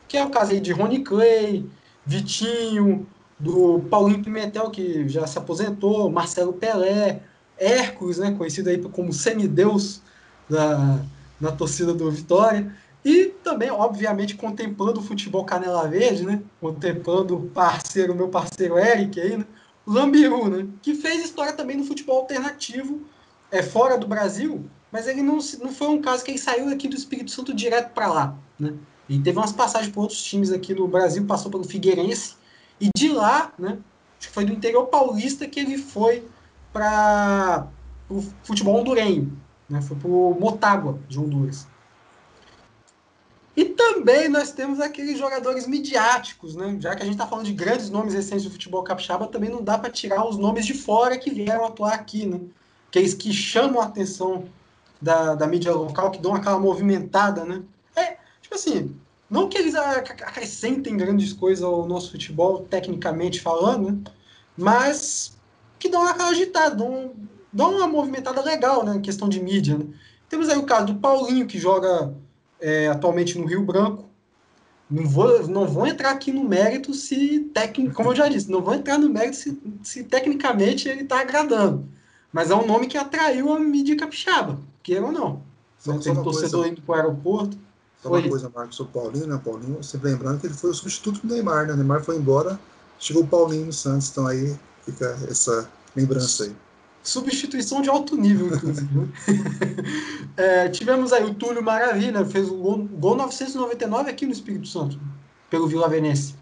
Que é o caso aí de Rony Clay, Vitinho, do Paulinho Pimentel, que já se aposentou, Marcelo Pelé, Hércules, né? Conhecido aí como semideus da, da torcida do Vitória. E também, obviamente, contemplando o futebol Canela Verde, né? Contemplando o parceiro, meu parceiro Eric aí, né? Lambiru, né? Que fez história também no futebol alternativo, é fora do Brasil, mas ele não, não foi um caso que ele saiu aqui do Espírito Santo direto para lá, né? E teve umas passagens por outros times aqui no Brasil, passou pelo Figueirense, e de lá, né? Acho que foi do interior paulista que ele foi para o futebol hondurenho, né? Foi para o Motagua de Honduras. E também nós temos aqueles jogadores midiáticos, né? Já que a gente está falando de grandes nomes recentes do futebol capixaba, também não dá para tirar os nomes de fora que vieram atuar aqui, né? Aqueles que chamam a atenção da, da mídia local, que dão aquela movimentada, né? É, tipo assim, não que eles acrescentem grandes coisas ao nosso futebol, tecnicamente falando, mas que dão aquela agitada, dão, dão uma movimentada legal, né? Em questão de mídia, né? Temos aí o caso do Paulinho, que joga é, atualmente no Rio Branco. Não vou, não vou entrar aqui no mérito se, técnico, como eu já disse, não vou entrar no mérito se, se tecnicamente ele está agradando. Mas é um nome que atraiu a mídia capixaba, queira ou não. Só, né? Tem torcedor coisa, indo para o aeroporto. Só uma coisa, Marcos, o Paulinho, né? Paulinho, sempre lembrando que ele foi o substituto do Neymar, né? O Neymar foi embora, chegou o Paulinho no Santos, então aí fica essa lembrança aí substituição de alto nível, inclusive. é, tivemos aí o Túlio Maravilha, fez o gol, gol 999 aqui no Espírito Santo, pelo Vila Venense.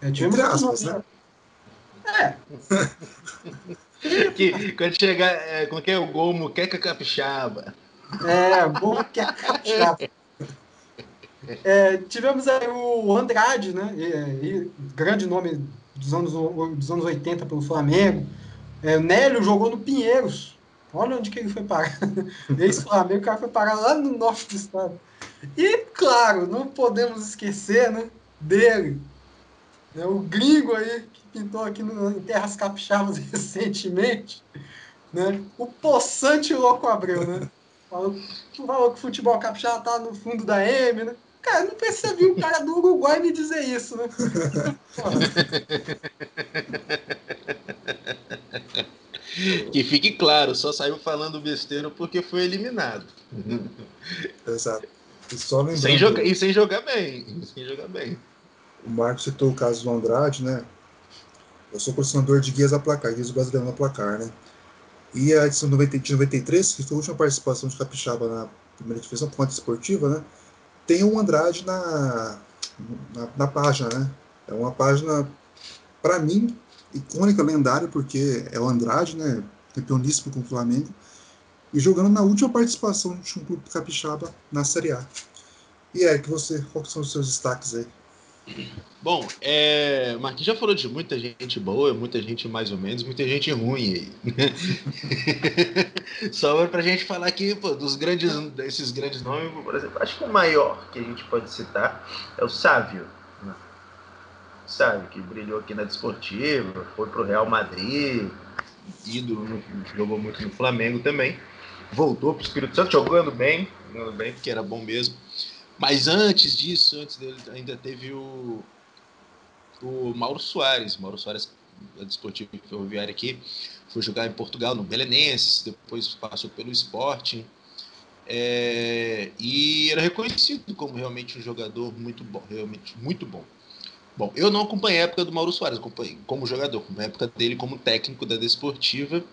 É, tivemos Entre aspas, né? É. que, quando chegar, é, como é que é o gol Muqueca Capixaba? É, gol Muqueca Capixaba. É, tivemos aí o Andrade, né? E, e, grande nome dos anos, dos anos 80 pelo Flamengo. É, Nélio jogou no Pinheiros. Olha onde que ele foi parar. Esse Flamengo, o cara foi parar lá no norte do estado. E, claro, não podemos esquecer né, dele. Né, o gringo aí, que pintou aqui no, em Terras Capixabas recentemente. Né, o Poçante Louco Abreu, né? Falou, falou que o futebol capixaba tá no fundo da M, né? Cara, não precisa vir um cara do Uruguai me dizer isso, né? que fique claro, só saiu falando besteira porque foi eliminado. Exato. E, só lembrando, sem jogar, e sem jogar bem. Sem jogar bem. O Marcos citou o caso do Andrade, né? Eu sou colecionador de guias a placar, guias brasileiros a placar, né? E a edição de 93, que foi a última participação de Capixaba na primeira divisão, ponte esportiva, né? Tem o Andrade na, na, na página, né? É uma página, para mim, icônica, lendária, porque é o Andrade, né? Campeoníssimo com o Flamengo. E jogando na última participação de um clube capixaba na Série A. E é que você, quais são os seus destaques aí? Bom, é, Marquinhos já falou de muita gente boa, muita gente mais ou menos, muita gente ruim aí. Sobra pra gente falar aqui pô, dos grandes, desses grandes nomes, por exemplo, acho que o maior que a gente pode citar é o Sávio sabe? Que brilhou aqui na Desportiva, foi pro Real Madrid, ídolo, no, jogou muito no Flamengo também. Voltou pro Espírito Santo jogando bem, jogando bem, porque era bom mesmo. Mas antes disso, antes dele, ainda teve o, o Mauro Soares. Mauro Soares, da Desportiva Ferroviária aqui, foi jogar em Portugal, no Belenenses, depois passou pelo Sporting. É, e era reconhecido como realmente um jogador muito bom, realmente muito bom. Bom, eu não acompanhei a época do Mauro Soares, acompanhei como jogador, acompanhei a época dele como técnico da Desportiva.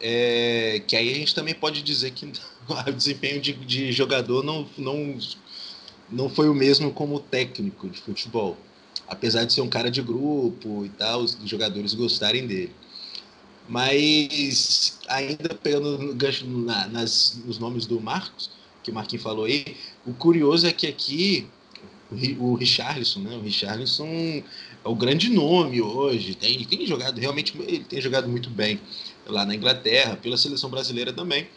É, que aí a gente também pode dizer que o desempenho de, de jogador não, não, não foi o mesmo como técnico de futebol. Apesar de ser um cara de grupo e tal, os jogadores gostarem dele. Mas ainda pegando gancho na, nas, nos nomes do Marcos, que o Marquinhos falou aí, o curioso é que aqui o, Richarlison, né? O Richarlison é o grande nome hoje. Tem, tem jogado realmente, ele tem jogado muito bem lá na Inglaterra, pela seleção brasileira também.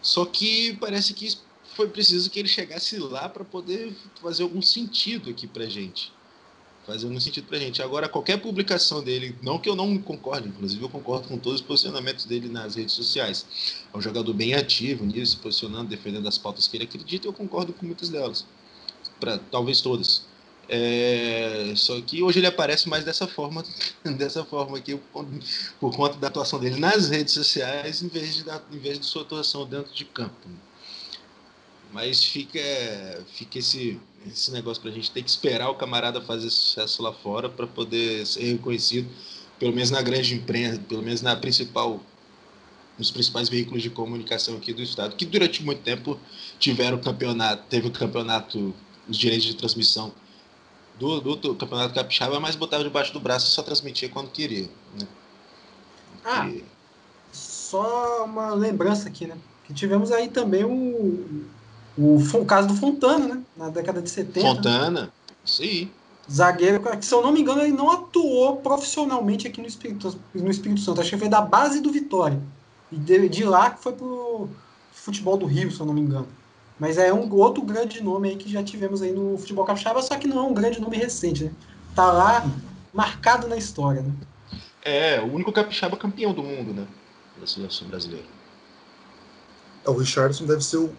Só que parece que foi preciso que ele chegasse lá para poder fazer algum sentido aqui para gente. Fazer algum sentido para gente. Agora, qualquer publicação dele, não que eu não concorde, inclusive eu concordo com todos os posicionamentos dele nas redes sociais. É um jogador bem ativo nisso, se posicionando, defendendo as pautas que ele acredita, e eu concordo com muitas delas. Pra, talvez todas. É, só que hoje ele aparece mais dessa forma, dessa forma aqui, por conta da atuação dele nas redes sociais, em vez de, em vez de sua atuação dentro de campo. Mas fica, fica esse, esse negócio para a gente ter que esperar o camarada fazer sucesso lá fora para poder ser reconhecido, pelo menos na grande imprensa, pelo menos na principal, nos principais veículos de comunicação aqui do estado, que durante muito tempo tiveram campeonato, teve o campeonato, os direitos de transmissão do, do, do, Campeonato Capixaba, mas botava debaixo do braço e só transmitia quando queria. Né? Ah, e... só uma lembrança aqui, né? Que tivemos aí também o, o, o caso do Fontana, né? Na década de 70. Fontana, né? aí. Zagueiro, que se eu não me engano, ele não atuou profissionalmente aqui no Espírito, no Espírito Santo. Acho que foi da base do Vitória. E de, de lá que foi pro futebol do Rio, se eu não me engano. Mas é um outro grande nome aí que já tivemos aí no futebol capixaba, só que não é um grande nome recente, né? Tá lá marcado na história, né? É, o único capixaba campeão do mundo, né? Da seleção brasileira. É, o Richardson deve ser o.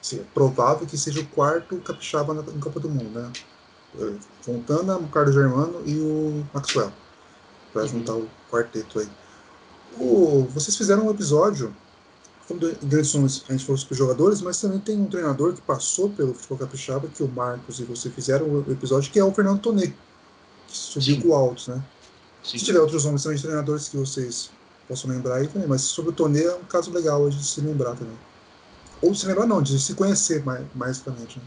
Assim, é provável que seja o quarto capixaba na, no Copa do Mundo, né? É, Fontana, o Carlos Germano e o Maxwell. Para uhum. juntar o quarteto aí. O, vocês fizeram um episódio grandes nomes, a gente falou sobre jogadores, mas também tem um treinador que passou pelo futebol capixaba, que o Marcos e você fizeram o episódio, que é o Fernando Tonê, que subiu Sim. com o Altos, né? Sim. Se tiver outros nomes também de treinadores que vocês possam lembrar aí também, mas sobre o Tonê é um caso legal de se lembrar também. Ou se lembrar não, de se conhecer mais, mais claramente, né?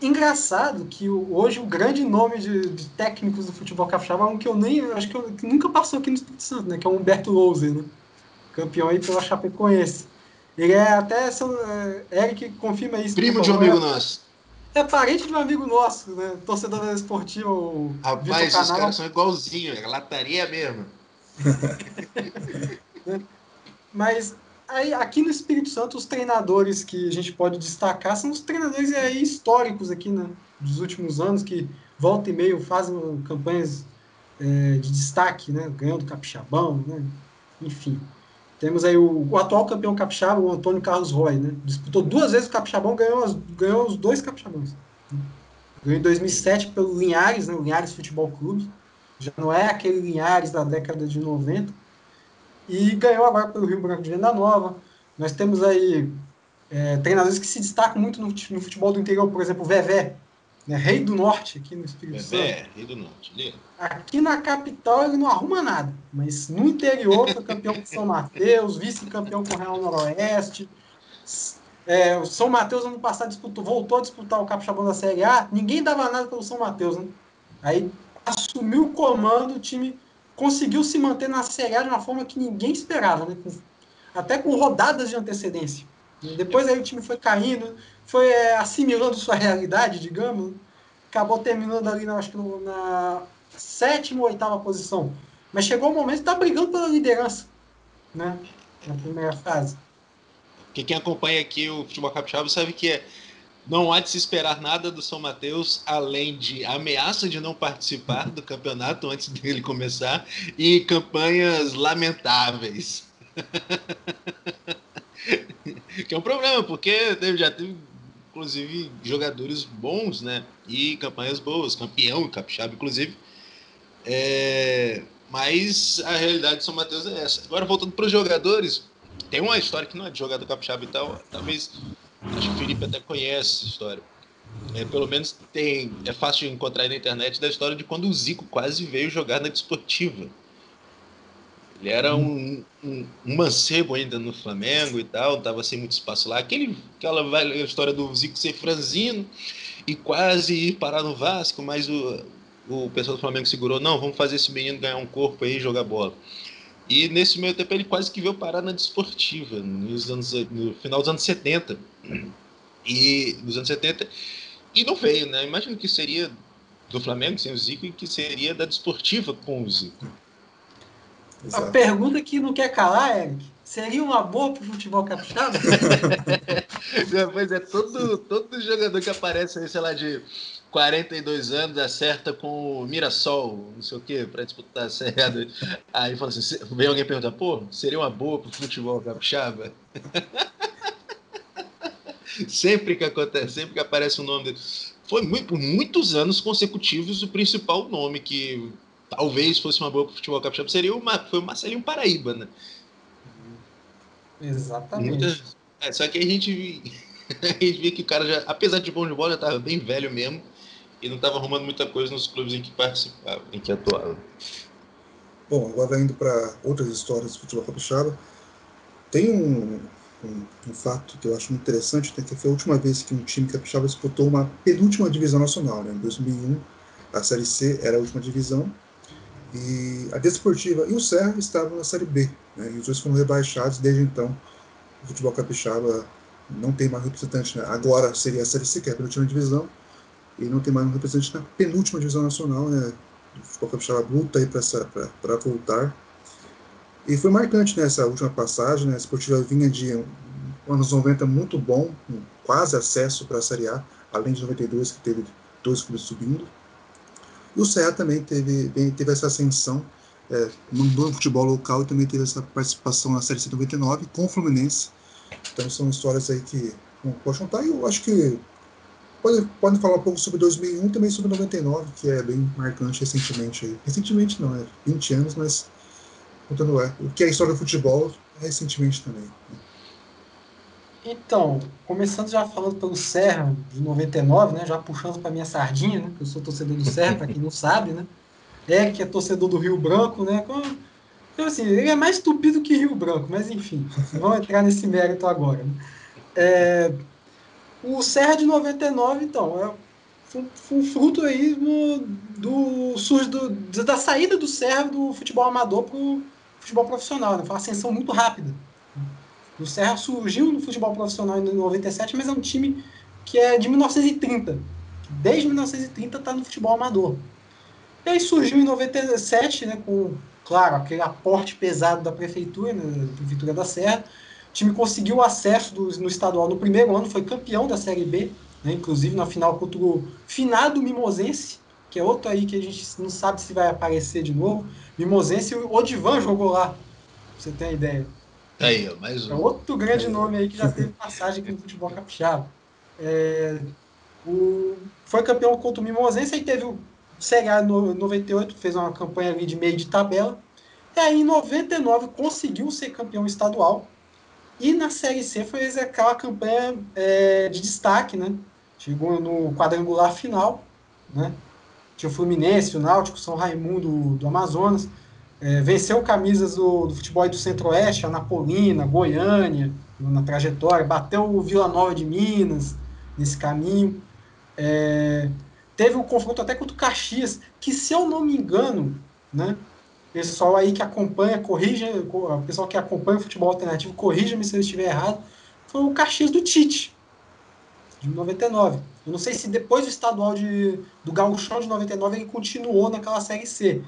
Engraçado que hoje o grande nome de, de, técnicos do futebol capixaba é um que eu nem acho que, eu, que nunca passou aqui no Espírito Santo, né? Que é o Humberto Louser, né? Campeão aí pela Chapecoense. Ele é até, é, Eric confirma isso. Primo de um amigo nosso. É parente de um amigo nosso, né? Torcedor da Esportiva. Rapaz, os caras são igualzinhos, é lataria mesmo. Mas aí, aqui no Espírito Santo, os treinadores que a gente pode destacar são os treinadores aí históricos aqui, né? Dos últimos anos, que volta e meio fazem campanhas é, de destaque, né? Ganhando capixabão, né? Enfim. Temos aí o, o, atual campeão capixaba, o Antônio Carlos Roy, né? Disputou duas vezes o capixabão, ganhou, as, ganhou os dois capixabões. Ganhou em 2007 pelo Linhares, né? O Linhares Futebol Clube. Já não é aquele Linhares da década de 90. E ganhou agora pelo Rio Branco de Venda Nova. Nós temos aí é, treinadores que se destacam muito no, no futebol do interior, por exemplo, o Vevé, né? Rei do Norte aqui no Espírito Santo. É, Rei do Norte. Aqui na capital ele não arruma nada, mas no interior foi campeão com São Mateus, vice-campeão com o Real Noroeste. É, o São Mateus ano passado disputou, voltou a disputar o Capixabão da Série A, ninguém dava nada pelo São Mateus, né? Aí assumiu o comando, o time conseguiu se manter na Série A de uma forma que ninguém esperava, né? até com rodadas de antecedência. Depois aí o time foi caindo, foi é, assimilando sua realidade, digamos. Acabou terminando ali, na, acho que no, na sétima ou oitava posição. Mas chegou o momento de estar tá brigando pela liderança, né? Na primeira fase. Porque quem acompanha aqui o futebol capixaba sabe que é, não há de se esperar nada do São Mateus além de ameaça de não participar do campeonato antes dele começar e campanhas lamentáveis. que é um problema, porque já teve, inclusive, jogadores bons, né? E campanhas boas, campeão capixaba, inclusive. É, mas a realidade de São Mateus é essa. Agora, voltando para os jogadores, tem uma história que não é de jogador capixaba e tal, talvez, acho que o Felipe até conhece essa história. É, pelo menos tem, é fácil de encontrar na internet da história de quando o Zico quase veio jogar na desportiva. Ele era um, um, um, mancebo ainda no Flamengo e tal, tava sem muito espaço lá. Aquele, aquela velha história do Zico ser franzino e quase ir parar no Vasco, mas o, o pessoal do Flamengo segurou, não, vamos fazer esse menino ganhar um corpo aí e jogar bola. E nesse meio tempo ele quase que veio parar na desportiva, nos anos, no final dos anos 70. E nos anos 70 e não veio, né? Imagino que seria do Flamengo sem o Zico e que seria da desportiva com o Zico. Exato. A pergunta que não quer calar, Eric, seria uma boa para o futebol capixaba? pois é, todo, todo jogador que aparece aí, sei lá, de 42 anos, acerta com o Mirassol, não sei o quê, para disputar a Série Aí fala assim, vem alguém perguntar, pô, seria uma boa para o futebol capixaba? sempre que acontece, sempre que aparece o um nome dele. Foi muito, por muitos anos consecutivos o principal nome que talvez fosse uma boa para o futebol capixaba seria o, foi o Marcelinho Paraíba, né? Exatamente. Muita, é, só que a gente, a gente via que o cara já, apesar de bom de bola, já estava bem velho mesmo e não estava arrumando muita coisa nos clubes em que participava, em que atuava. Bom, agora indo para outras histórias do futebol capixaba, tem um, um, um, fato que eu acho muito interessante, que foi a última vez que um time capixaba disputou uma penúltima divisão nacional. Né? Em 2001, a Série C era a última divisão, e a Desportiva e o Serra estavam na Série B. Né? E os dois foram rebaixados desde então. O futebol capixaba não tem mais representante. Né? Agora seria a Série C, que é a penúltima divisão, e não tem mais um representante na penúltima divisão nacional. Né? O futebol capixaba luta aí para voltar. E foi marcante nessa né, última passagem, né? a Esportiva vinha de anos 90 muito bom, com quase acesso para a Série A, além de 92, que teve dois clubes subindo. E o Serra também teve, teve essa ascensão é, no futebol local e também teve essa participação na Série C 99 com o Fluminense. Então são histórias aí que não posso contar. E eu acho que pode, pode falar um pouco sobre 2001 também sobre 99, que é bem marcante recentemente. Aí. Recentemente não, é 20 anos, mas contando é. O que é a história do futebol recentemente também. Então, começando já falando pelo Serra de 99, né, já puxando para minha sardinha, né, que eu sou torcedor do Serra, para quem não sabe, né? Eric é torcedor do Rio Branco, né? Então, assim, ele é mais estupido que Rio Branco, mas enfim, vamos entrar nesse mérito agora. Né? É, o Serra de 99, então, é um fruto aí do, do, da saída do Serra do futebol amador para o futebol profissional, né? Foi uma ascensão muito rápida. O Serra surgiu no futebol profissional em 97, mas é um time que é de 1930. Desde 1930 está no futebol amador. E aí surgiu em 97, né, com, claro, aquele aporte pesado da prefeitura, né, da prefeitura da Serra. O time conseguiu acesso do, no estadual no primeiro ano, foi campeão da Série B, né, inclusive na final contra o finado Mimosense, que é outro aí que a gente não sabe se vai aparecer de novo. Mimosense, o Odivan jogou lá, pra você ter uma ideia. Aí, mais um. É outro grande nome aí que já teve passagem aqui no futebol capixaba. É, o, foi campeão contra o Mimosense, aí teve o Série A no 98, fez uma campanha ali de meio de tabela. E aí em 99 conseguiu ser campeão estadual. E na Série C foi aquela campanha é, de destaque, né? Chegou no quadrangular final, né? Tinha o Fluminense, o Náutico, São Raimundo do, do Amazonas. É, venceu camisas do, do futebol do Centro-Oeste, a Napolina, Goiânia, na trajetória, bateu o Vila Nova de Minas nesse caminho. É, teve um confronto até contra o Caxias, que se eu não me engano, né, pessoal aí que acompanha, corrija, o pessoal que acompanha o futebol alternativo, corrija-me se eu estiver errado, foi o Caxias do Tite, de 99. Eu não sei se depois do estadual de, do Gauchão de 99 ele continuou naquela Série C.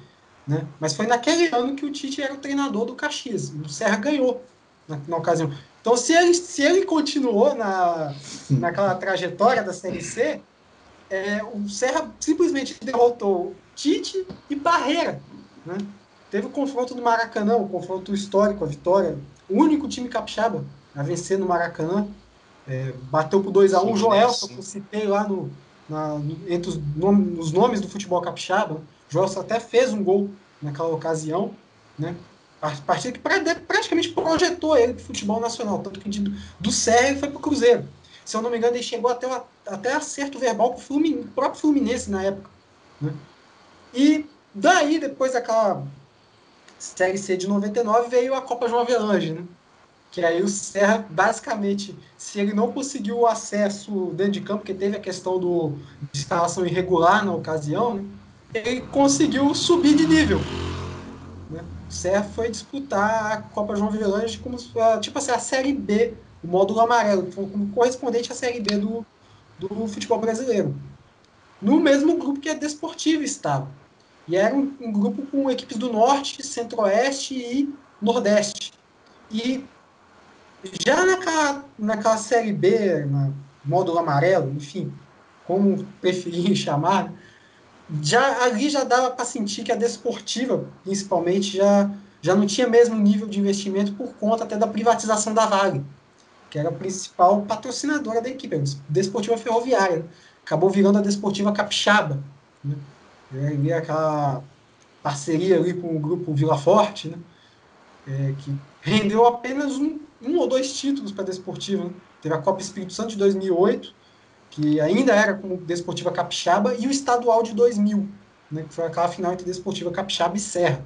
Né? Mas foi naquele ano que o Tite era o treinador do Caxias. O Serra ganhou na, na ocasião. Então, se ele, se ele continuou na, naquela trajetória da Série C, é, o Serra simplesmente derrotou Tite e Barreira. Né? Teve o confronto no Maracanã, o confronto histórico, a vitória. O único time capixaba a vencer no Maracanã. É, bateu por 2x1 um, o Joelson, que eu citei lá no, na, entre os, nome, os nomes do futebol capixaba. Joelson até fez um gol naquela ocasião, né? Partida que praticamente projetou ele para o futebol nacional, tanto que do Sérgio foi para o Cruzeiro. Se eu não me engano, ele chegou até, até acerto verbal para o próprio Fluminense na época. Né? E daí, depois daquela Série C de 99 veio a Copa João Avelange, né? Que aí o Serra, basicamente, se ele não conseguiu o acesso dentro de campo, porque teve a questão do, de instalação irregular na ocasião, né? Ele conseguiu subir de nível. Né? O Serra foi disputar a Copa João Avelange como tipo assim, a Série B, o módulo amarelo, como correspondente à Série B do, do futebol brasileiro. No mesmo grupo que a Desportiva estava. E era um, um grupo com equipes do Norte, Centro-Oeste e Nordeste. E já naquela, naquela Série B, na módulo amarelo, enfim, como preferir chamar, já ali já dava para sentir que a Desportiva, principalmente, já, já não tinha mesmo nível de investimento por conta até da privatização da Vale, que era a principal patrocinadora da equipe, a Desportiva Ferroviária. Né? Acabou virando a Desportiva Capixaba. Né? E aquela parceria ali com o grupo Vila Forte, né? É, que rendeu apenas um, um ou dois títulos para a Desportiva. Né? Teve a Copa Espírito Santo de 2008, que ainda era com Desportiva Capixaba, e o Estadual de 2000, né? que foi aquela final entre Desportiva Capixaba e Serra.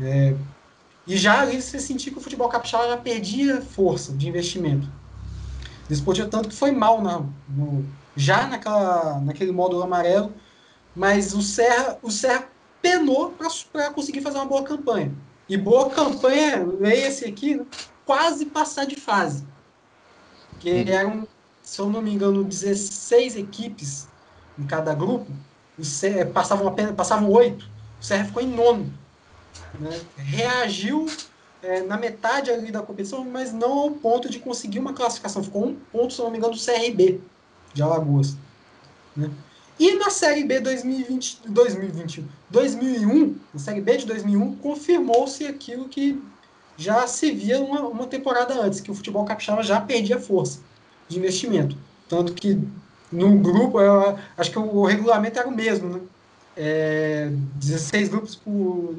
É, e já ali você sentia que o futebol capixaba já perdia força de investimento. Desportiva tanto que foi mal na, no, já naquela, naquele módulo amarelo, mas o Serra, o Serra penou para conseguir fazer uma boa campanha. E boa campanha, leia-se aqui, né, quase passar de fase. Que eram, se eu não me engano, 16 equipes em cada grupo, Serra, passavam apenas passavam oito, o Serra ficou em nono. Né? Reagiu é, na metade ali da competição, mas não ao ponto de conseguir uma classificação. Ficou um ponto, se eu não me engano, do CRB de Alagoas. Né? E na Série B 2020, 2021, 2001, na Série B de 2001, confirmou-se aquilo que já se via uma, uma temporada antes, que o futebol capixaba já perdia força de investimento. Tanto que no grupo, eu, acho que o, regulamento era o mesmo, né? É, 16 grupos por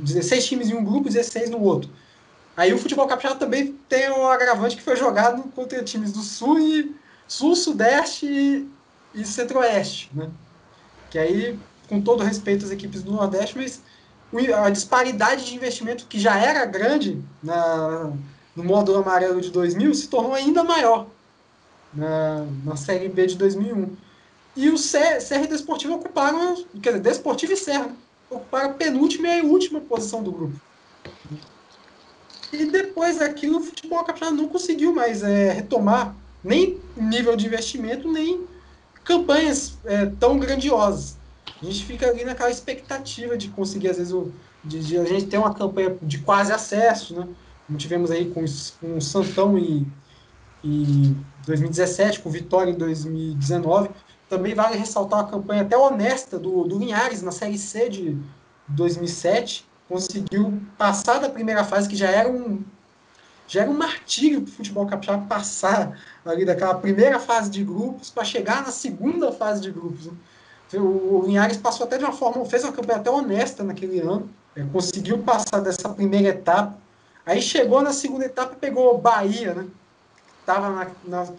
16 times em um grupo, 16 no outro. Aí o futebol capixaba também tem o agravante que foi jogado contra times do Sul e Sul, Sudeste e, e Centro-Oeste, né? Que aí, com todo respeito às equipes do Nordeste, mas a disparidade de investimento que já era grande na, no módulo amarelo de 2000 se tornou ainda maior na, na Série B de 2001. E o Serra e Desportivo ocuparam, quer dizer, Desportivo e Serra, ocuparam a penúltima e a última posição do grupo. E depois daquilo, o futebol capixaba não conseguiu mais é, retomar nem nível de investimento, nem campanhas é, tão grandiosas. A gente fica ali naquela expectativa de conseguir, às vezes, o, de, de, a gente ter uma campanha de quase acesso, né? Como tivemos aí com, com o Santão em, em 2017, com Vitória em 2019. Também vale ressaltar a campanha até honesta do, do Linhares na Série C de 2007. Conseguiu passar da primeira fase, que já era um, já era um martírio para o futebol capixaba passar ali daquela primeira fase de grupos para chegar na segunda fase de grupos. Né? O, o Linhares passou até de uma forma, fez uma campanha até honesta naquele ano, é, conseguiu passar dessa primeira etapa. Aí chegou na segunda etapa e pegou Bahia, né? Estava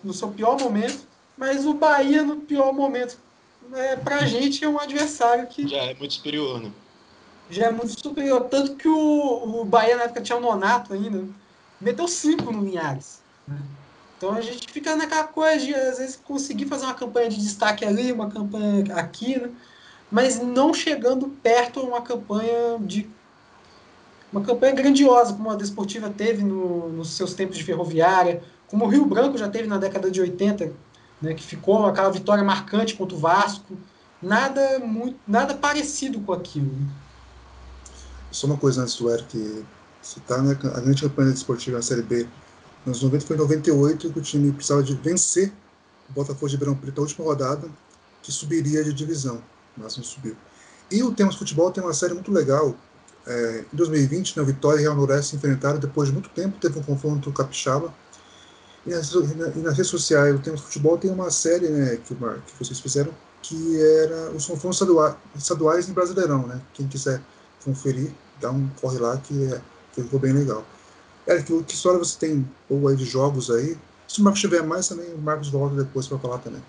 no seu pior momento, mas o Bahia no pior momento, é, para a gente, é um adversário que. Já é muito superior, né? Já é muito superior. Tanto que o, o Bahia na época tinha o Nonato ainda. Meteu cinco no Linhares. Então a gente fica naquela coisa de, às vezes, conseguir fazer uma campanha de destaque ali, uma campanha aqui, né? mas não chegando perto de uma campanha de. Uma campanha grandiosa, como a Desportiva teve no, nos seus tempos de ferroviária, como o Rio Branco já teve na década de 80, né, que ficou aquela vitória marcante contra o Vasco. Nada, muito, nada parecido com aquilo. Né? Só uma coisa antes do Eric citar, né, a grande campanha desportiva na Série B nos 90 foi em 98 que o time precisava de vencer o Botafogo de Ribeirão Preto na última rodada, que subiria de divisão, mas não subiu. E o Temos Futebol tem uma série muito legal. É, em 2020, na né, Vitória e Real Noroeste se enfrentaram, depois de muito tempo teve um confronto capixaba. E nas, e nas redes sociais, o Temos Futebol tem uma série né, que, uma, que vocês fizeram, que era os confrontos estaduais, em Brasileirão. Né? Quem quiser conferir, dá um corre lá que, é, que ficou bem legal. Eric, que história você tem ou aí de jogos aí? Se o Marcos tiver mais também, o Marcos volta depois para falar também.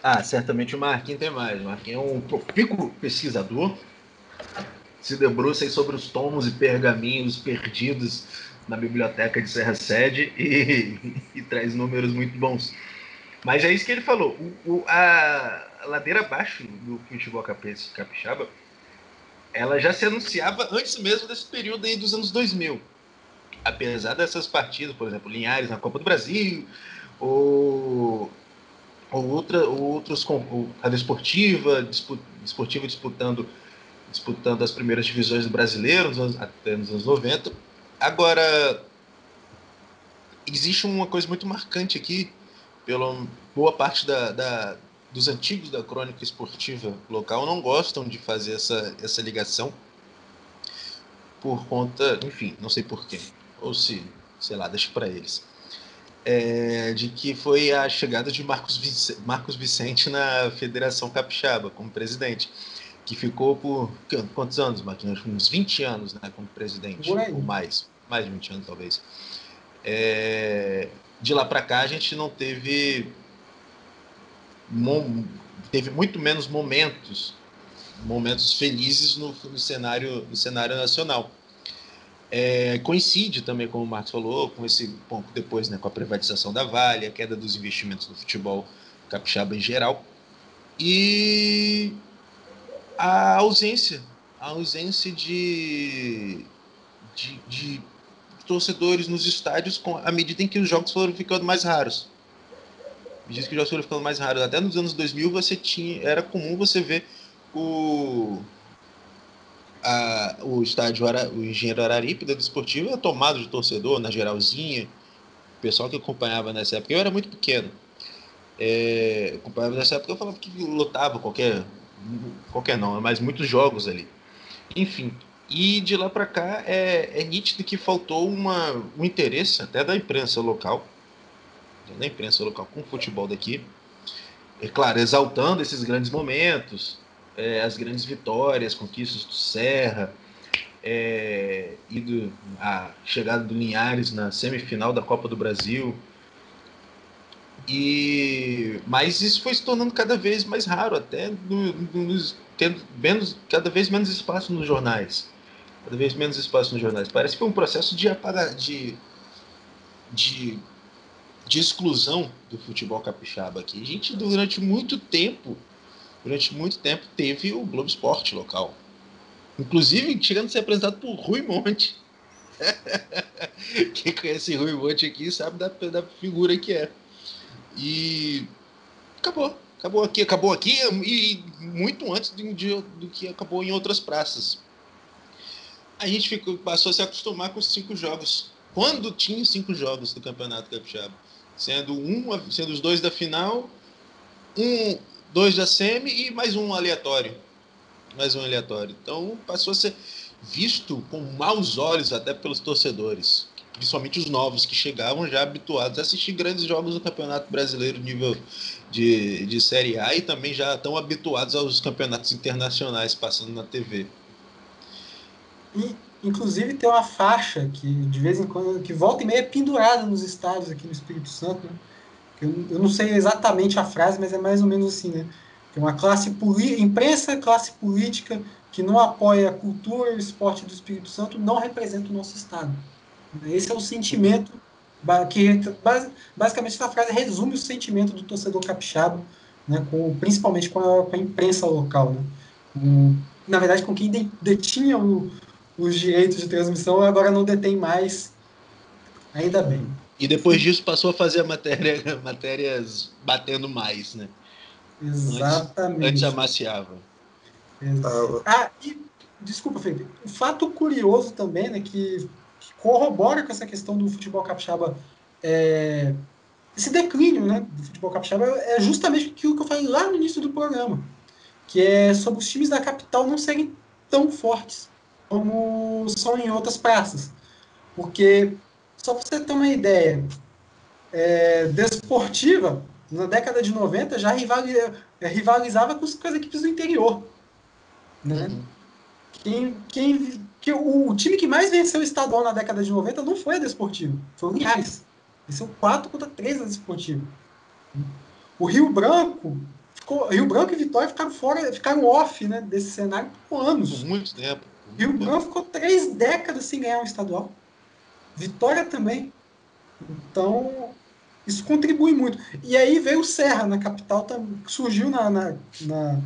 Ah, certamente o Marquinhos tem mais. O Marquinhos é um profícuo pesquisador. Se debruça sobre os tomos e pergaminhos perdidos na biblioteca de Serra Sede e, e, traz números muito bons. Mas é isso que ele falou. O, o, a, ladeira abaixo do futebol capixaba, ela já se anunciava antes mesmo desse período aí dos anos 2000. Apesar dessas partidas, por exemplo, Linhares na Copa do Brasil, ou, ou, outra, ou outros, a desportiva, desportiva disputando, disputando as primeiras divisões do brasileiro, até nos anos 90. Agora, existe uma coisa muito marcante aqui, pela boa parte da, da, dos antigos da crônica esportiva local não gostam de fazer essa, essa ligação por conta, enfim, não sei porquê, ou se, sei lá, deixa para eles, é, de que foi a chegada de Marcos Marcos Vicente na Federação Capixaba como presidente, que ficou por quantos anos, Marquinhos? Uns 20 anos né, como presidente, ou mais, mais de 20 anos talvez. É, de lá para cá a gente não teve teve muito menos momentos momentos felizes no, no cenário no cenário nacional é, coincide também como o Marcos falou com esse pouco depois né com a privatização da Vale a queda dos investimentos no futebol capixaba em geral e a ausência a ausência de, de, de torcedores nos estádios com, à medida em que os jogos foram ficando mais raros. Medida que os jogos foram ficando mais raros. Até nos anos 2000 você tinha, era comum você ver o, a, o estádio, o Engenheiro Araripe da Desportiva tomado de torcedor, na geralzinha. O pessoal que acompanhava nessa época, eu era muito pequeno. É, acompanhava nessa época, eu falava que lotava qualquer, qualquer não, mas muitos jogos ali. Enfim, e de lá para cá é, é, nítido que faltou uma, um interesse até da imprensa local, da imprensa local com o futebol daqui. É claro, exaltando esses grandes momentos, é, as grandes vitórias, conquistas do Serra, é, e do, a chegada do Linhares na semifinal da Copa do Brasil. E mas isso foi se tornando cada vez mais raro, até no, tendo menos, cada vez menos espaço nos jornais cada vez menos espaço nos jornais. Parece que foi um processo de apagar, de, de, de exclusão do futebol capixaba aqui. A gente, durante muito tempo, durante muito tempo, teve o Globo Esporte local. Inclusive, chegando a ser apresentado por Rui Monte. Quem conhece Rui Monte aqui sabe da, da figura que é. E acabou. Acabou aqui, acabou aqui e muito antes do, do que acabou em outras praças a gente ficou, passou a se acostumar com cinco jogos. Quando tinha cinco jogos do Campeonato Capixaba, sendo um, sendo os dois da final, um, dois da semi e mais um aleatório, mais um aleatório. Então passou a ser visto com maus olhos até pelos torcedores, principalmente os novos que chegavam já habituados a assistir grandes jogos do Campeonato Brasileiro nível de, de Série A e também já estão habituados aos campeonatos internacionais passando na TV. E, inclusive, tem uma faixa que, de vez em quando, que volta e meia é pendurada nos estádios aqui no Espírito Santo, né? Eu, eu, não sei exatamente a frase, mas é mais ou menos assim, né? Tem uma classe imprensa, classe política que não apoia a cultura e o esporte do Espírito Santo não representa o nosso Estado. Esse é o sentimento que basicamente essa frase resume o sentimento do torcedor capixaba, né, com, principalmente com a, com a imprensa local. Né? Um, na verdade, com quem detinha o, os direitos de transmissão, agora não detém mais. Ainda bem. E depois disso passou a fazer matéria, matérias batendo mais, né? Exatamente. Antes, antes amaciava. Ah, e, desculpa, Felipe. Um fato curioso também, né, que corrobora com essa questão do futebol capixaba, é, esse declínio né, do futebol capixaba é justamente aquilo que eu falei lá no início do programa, que é sobre os times da capital não serem tão fortes como são em outras praças. Porque, só para você ter uma ideia, é, desportiva, na década de 90, já é, rivalizava com, com as equipes do interior. Né? Uhum. Quem, quem, que o, o, time que mais venceu o estadual na década de 90 não foi a Desportivo, foi o Linhares. Venceu 4 contra 3 na Desportivo. O Rio Branco, ficou, Rio Branco e Vitória ficaram fora, ficaram off né, desse cenário por anos. Por muito tempo Rio Branco ficou três décadas sem ganhar um estadual. Vitória também. Então, isso contribui muito. E aí veio o Serra na capital, tá, surgiu na, na, na,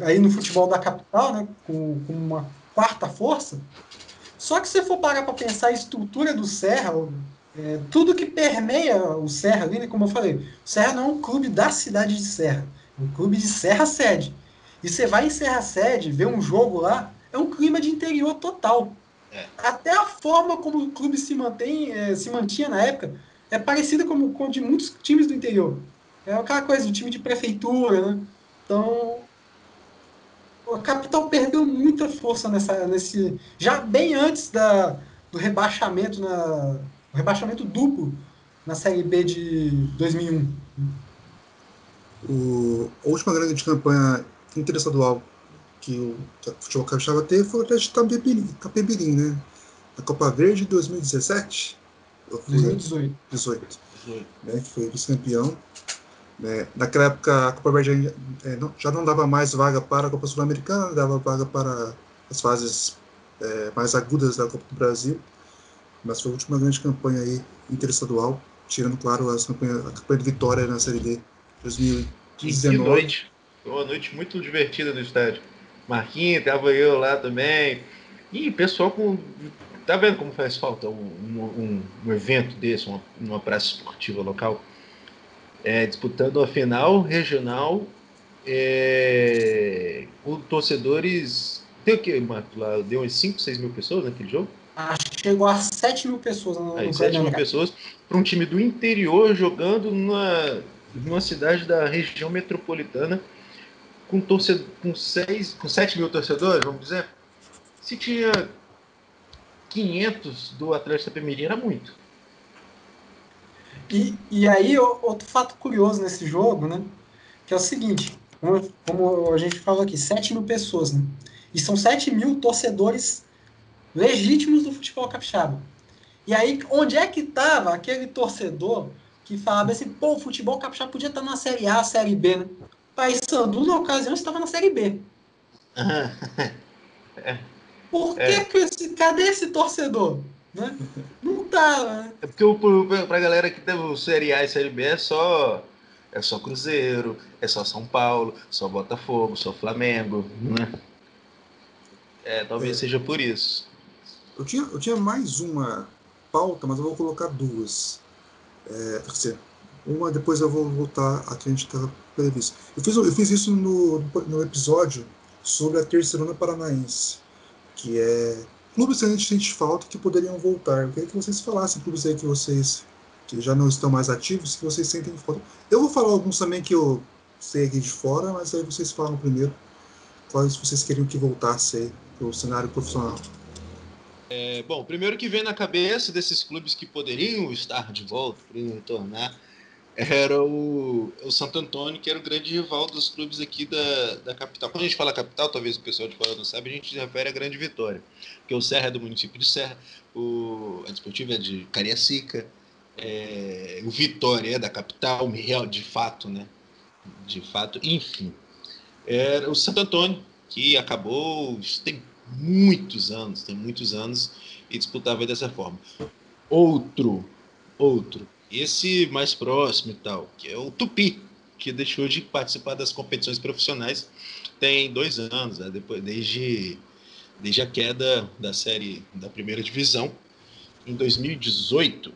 aí no futebol da capital, né, com, com uma quarta força. Só que se você for parar para pensar a estrutura do Serra, é, tudo que permeia o Serra ali, né, como eu falei, o Serra não é um clube da cidade de Serra, é um clube de Serra Sede. E você vai em Serra Sede, ver um jogo lá, é um clima de interior total. É. Até a forma como o clube se mantém, é, se mantinha na época, é parecida com, com de muitos times do interior. É aquela coisa do time de prefeitura, né? Então, a capital perdeu muita força nessa, nesse, já bem antes da, do rebaixamento na, o rebaixamento duplo na Série B de 2001. O, a última grande campanha interestadual que o, futebol capixaba teve foi o Atlético de Capebirim, né? Na Copa Verde de 2017. 2018. 18, né, que foi vice-campeão. Né. Naquela época, a Copa Verde é, não, já não dava mais vaga para a Copa Sul-Americana, dava vaga para as fases é, mais agudas da Copa do Brasil. Mas foi a última grande campanha aí interestadual, tirando, claro, as campanha, a campanha de vitória na Série D 2019. Que noite! Uma noite muito divertida no estádio. Marquinhos, tava eu lá também. E pessoal com. Tá vendo como faz falta um, um, um evento desse, uma, uma praça esportiva local? É, disputando a final regional é, com torcedores. Tem o que, Marco? Lá deu uns 5, 6 mil pessoas naquele jogo? Acho que chegou a 7 mil pessoas no, Aí, 7 mil pessoas para um time do interior jogando numa, numa cidade da região metropolitana com, torcedor, com, seis, com 7 mil torcedores, vamos dizer, se tinha 500 do Atlético Pemirim, era muito. E, e aí, outro fato curioso nesse jogo, né? Que é o seguinte, como, como a gente falou aqui, 7 mil pessoas, né? E são 7 mil torcedores legítimos do futebol capixaba. E aí, onde é que estava aquele torcedor que falava assim, pô, o futebol capixaba podia estar na Série A, Série B, né? Paysandu, na ocasião, estava na Série B. é. Por que, é. que esse, cadê esse torcedor? Né? Não tá, né? É porque para a galera que tem o Série A e Série B é só é só Cruzeiro, é só São Paulo, só Botafogo, só Flamengo, né? É, talvez é. seja por isso. Eu tinha, eu tinha mais uma pauta, mas eu vou colocar duas. É, uma depois eu vou voltar a que a gente está previsto. Eu fiz, eu fiz isso no, no episódio sobre a Terceirona Paranaense, que é clubes que a gente sente falta que poderiam voltar. Eu queria que vocês falassem clubes aí que vocês que já não estão mais ativos, que vocês sentem falta. Eu vou falar alguns também que eu sei aqui de fora, mas aí vocês falam primeiro quais vocês queriam que voltasse aí para o cenário profissional. É, bom, primeiro que vem na cabeça desses clubes que poderiam estar de volta, poderiam retornar, era o, o Santo Antônio, que era o grande rival dos clubes aqui da, da capital. Quando a gente fala capital, talvez o pessoal de fora não sabe, a gente se refere à Grande Vitória, porque o Serra é do município de Serra, o, a Desportiva é de Cariacica, é, o Vitória é da capital, real, de fato, né? De fato, enfim. Era o Santo Antônio, que acabou, tem muitos anos, tem muitos anos, e disputava dessa forma. Outro, outro esse mais próximo e tal, que é o Tupi, que deixou de participar das competições profissionais tem dois anos, né? Depois, desde, desde a queda da série da primeira divisão em 2018.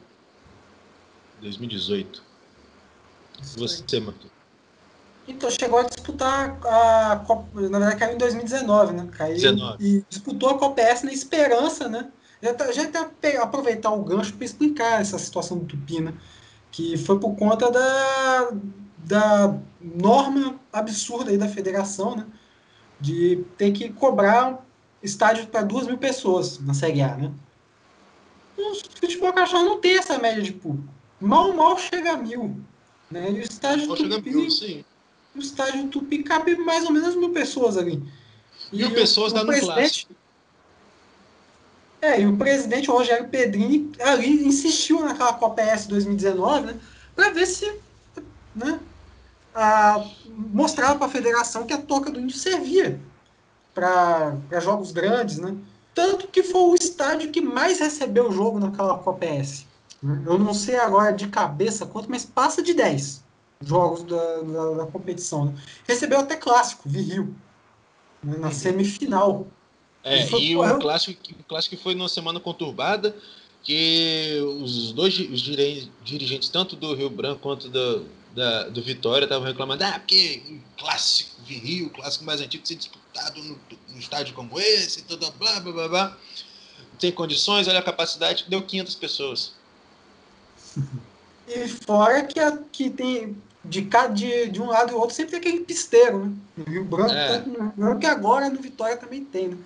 2018. Você, Marco. Então, chegou a disputar a Copa, na verdade caiu em 2019, né? Caiu 19. e disputou a Copa S na esperança, né? Já, tá, já até aproveitar o gancho para explicar essa situação do Tupi, né? Que foi por conta da, da norma absurda aí da federação, né? De ter que cobrar estádio para duas mil pessoas na Série A, né? O futebol cachorro não tem essa média de público. Mal, mal chega a mil. Né? E o estádio mal Tupi, mil, sim. O estádio Tupi cabe mais ou menos mil pessoas ali. Mil pessoas dá no clássico. É, e o presidente Rogério Pedrini ali insistiu naquela Copa S 2019, né, para ver se né, a, mostrava para a federação que a toca do índio servia para jogos grandes, né? Tanto que foi o estádio que mais recebeu o jogo naquela Copa S. Eu não sei agora de cabeça quanto, mas passa de 10 jogos da, da, da competição. Né? Recebeu até clássico, Rio, né? na semifinal. É, e o clássico, o clássico foi numa semana conturbada, que os dois os dirigentes, tanto do Rio Branco quanto do, da, do Vitória, estavam reclamando, ah, porque o clássico Rio, o clássico mais antigo, ser disputado no, no estádio como esse, tudo blá, blá, blá, blá. Tem condições, olha a capacidade, deu 500 pessoas. E fora que, a, que tem de, de, de um lado e outro sempre tem aquele pisteiro, né? No Rio Branco, é. tá, que agora no Vitória também tem, né?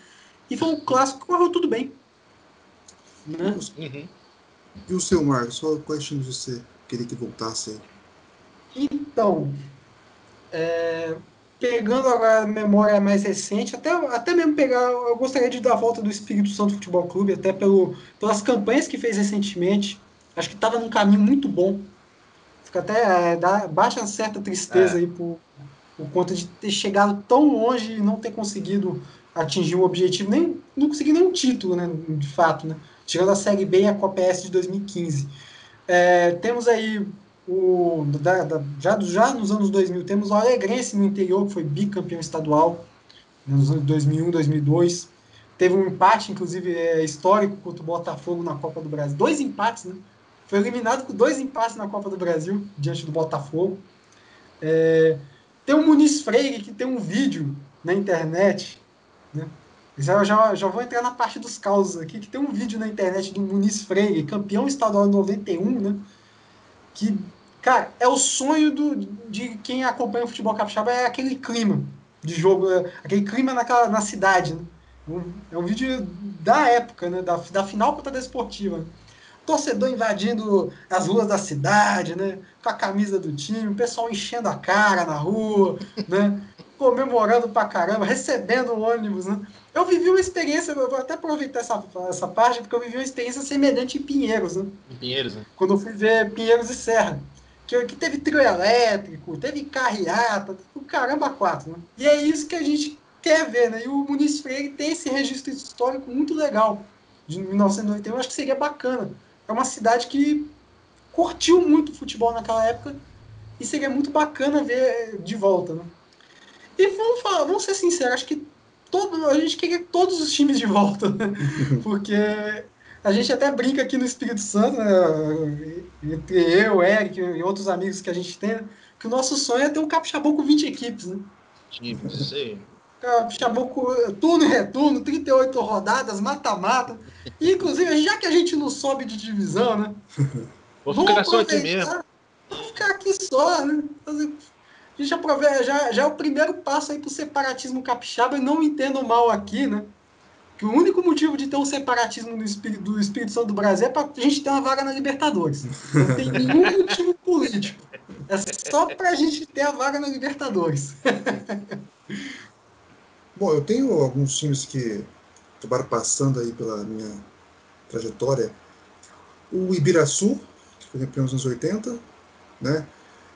E foi um clássico que correu tudo bem. Né? Uhum. E o seu Marcos, quais times você queria que voltasse? Então, é, pegando agora a memória mais recente, até, até mesmo pegar, eu gostaria de dar a volta do Espírito Santo Futebol Clube, até pelo, pelas campanhas que fez recentemente. Acho que estava num caminho muito bom. Fica até, é, dá, baixa certa tristeza é. aí por, por conta de ter chegado tão longe e não ter conseguido atingir o objetivo, nem não conseguir nenhum título, né, de fato, né? Tirando a Série B e a Copa S de 2015. É, temos aí o, da, da, já, já nos anos 2000, temos o Alegrense no interior, que foi bicampeão estadual nos anos 2001, 2002. Teve um empate, inclusive, é, histórico contra o Botafogo na Copa do Brasil. Dois empates, né? Foi eliminado com dois empates na Copa do Brasil, diante do Botafogo. É, tem o Muniz Freire, que tem um vídeo na internet, né? Já, já, já vou entrar na parte dos causos aqui, que tem um vídeo na internet do Muniz Freire, campeão estadual em 91, né? que, cara, é o sonho do, de quem acompanha o futebol capixaba, é aquele clima de jogo, é aquele clima naquela, na cidade, né? É um vídeo da época, né? Da, da final contra a Desportiva. Torcedor invadindo as ruas da cidade, né? Com a camisa do time, o pessoal enchendo a cara na rua, né? Comemorando pra caramba, recebendo o ônibus, né? Eu vivi uma experiência, eu vou até aproveitar essa, essa parte, porque eu vivi uma experiência semelhante em Pinheiros, né? Em Pinheiros, né? Quando eu fui ver Pinheiros e Serra. Que, que teve trio elétrico, teve carreata, o caramba quatro, né? E é isso que a gente quer ver, né? E o Muniz Freire tem esse registro histórico muito legal de 1991, eu acho que seria bacana. É uma cidade que curtiu muito o futebol naquela época e seria muito bacana ver de volta, né? E vamos falar, vamos ser sinceros, acho que todo, a gente queria todos os times de volta, né? porque a gente até brinca aqui no Espírito Santo, né? entre eu, Eric e outros amigos que a gente tem, que o nosso sonho é ter um Capixabão com 20 equipes. Né? Times, sei. Capixabão com turno e retorno, 38 rodadas, mata-mata. Inclusive, já que a gente não sobe de divisão, né? Vou ficar só aqui mesmo. Vou ficar aqui só, né? Aproveita, já, já é o primeiro passo aí para o separatismo capixaba, e não entendo mal aqui, né? Que o único motivo de ter um separatismo do Espírito, do Espírito Santo do Brasil é para a gente ter uma vaga na Libertadores. Não tem nenhum motivo político. É só para a gente ter a vaga na Libertadores. Bom, eu tenho alguns times que acabaram passando aí pela minha trajetória. O Ibiraçu, que foi campeão nos anos 80, né?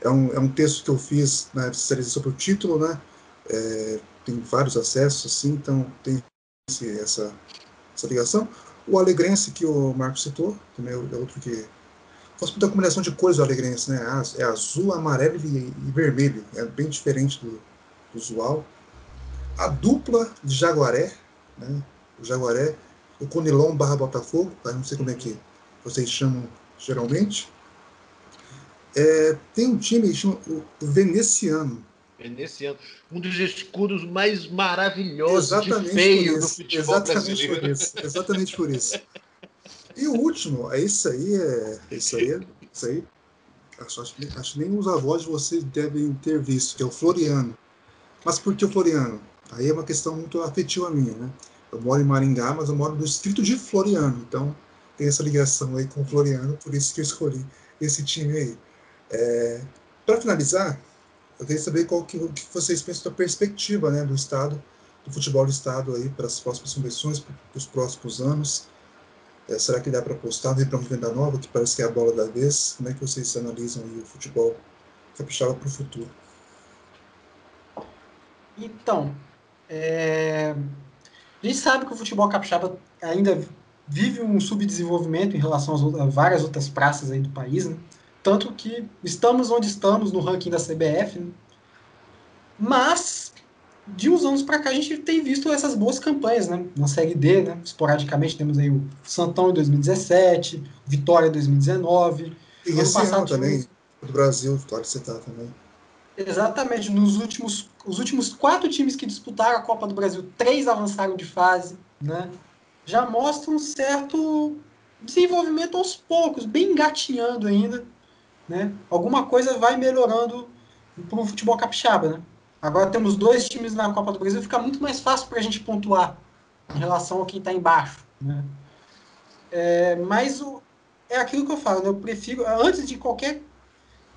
É um, é um texto que eu fiz na especialização para o título, né? É, tem vários acessos, assim, então tem esse, essa, essa ligação. O Alegrense, que o Marco citou, também é, é outro que. Gosto muito da combinação de cores do Alegrense, né? É azul, amarelo e, e vermelho. É bem diferente do, do usual. A dupla de Jaguaré, né? O Jaguaré, o Conilon barra Botafogo, tá? não sei como é que vocês chamam geralmente. É, tem um time que chama o Veneciano. Veneciano. Um dos escudos mais maravilhosos Exatamente de feio do futebol Exatamente brasileiro. Por isso. Exatamente por isso. E o último, é isso aí, é isso aí, isso aí. Acho, acho, acho que nem os avós de vocês devem ter visto, que é o Floriano. Mas por que o Floriano? Aí é uma questão muito afetiva minha, né? Eu moro em Maringá, mas eu moro no distrito de Floriano, então tem essa ligação aí com o Floriano, por isso que eu escolhi esse time aí. É, Para finalizar, eu queria saber qual que, que vocês pensam da perspectiva né, do Estado, do futebol do Estado aí para as próximas competições, para os próximos anos. É, será que dá para apostar no para uma venda nova, que parece que é a bola da vez? Como é que vocês analisam o futebol capixaba para o futuro? Então, é... a gente sabe que o futebol capixaba ainda vive um subdesenvolvimento em relação a várias outras praças aí do país, né? Tanto que estamos onde estamos no ranking da CBF, né? Mas de uns anos para cá a gente tem visto essas boas campanhas, né? Na Série D, né? Esporadicamente temos aí o Santão em 2017, Vitória em 2019. E ano esse passado ano também, do Brasil, Vitória tá também. Exatamente. Nos últimos, os últimos quatro times que disputaram a Copa do Brasil, três avançaram de fase, né? Já mostra um certo desenvolvimento aos poucos, bem engatinhando ainda, né? Alguma coisa vai melhorando para o futebol capixaba, né? Agora temos dois times na Copa do Brasil, fica muito mais fácil para a gente pontuar em relação a quem está embaixo. Né? É, mas o, é aquilo que eu falo, né? eu prefiro, antes de qualquer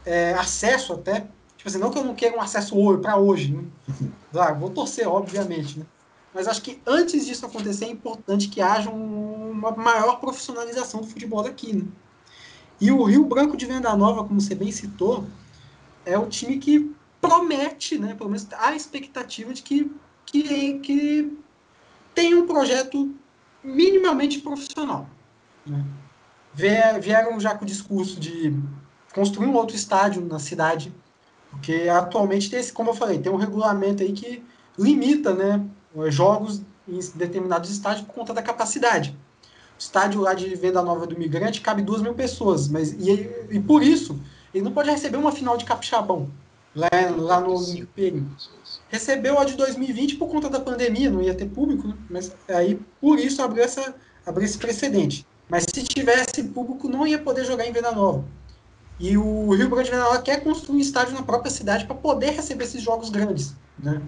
é, acesso até, tipo assim, não que eu não queira um acesso para hoje, né? claro, vou torcer, obviamente, né? mas acho que antes disso acontecer é importante que haja um, uma maior profissionalização do futebol daqui. Né? E o Rio Branco de Venda Nova, como você bem citou, é o time que promete, né, pelo menos há expectativa de que, que, que tem um projeto minimamente profissional. Né? Vieram já com o discurso de construir um outro estádio na cidade, porque atualmente tem esse, como eu falei, tem um regulamento aí que limita né, jogos em determinados estádios por conta da capacidade. Estádio lá de Venda Nova do Migrante cabe duas mil pessoas, mas e, e por isso ele não pode receber uma final de capixabão lá, lá no Império. Recebeu a de 2020 por conta da pandemia, não ia ter público, né? mas aí por isso abriu, essa, abriu esse precedente. Mas se tivesse público, não ia poder jogar em Venda Nova. E o Rio Grande do Norte quer construir um estádio na própria cidade para poder receber esses jogos grandes. Né?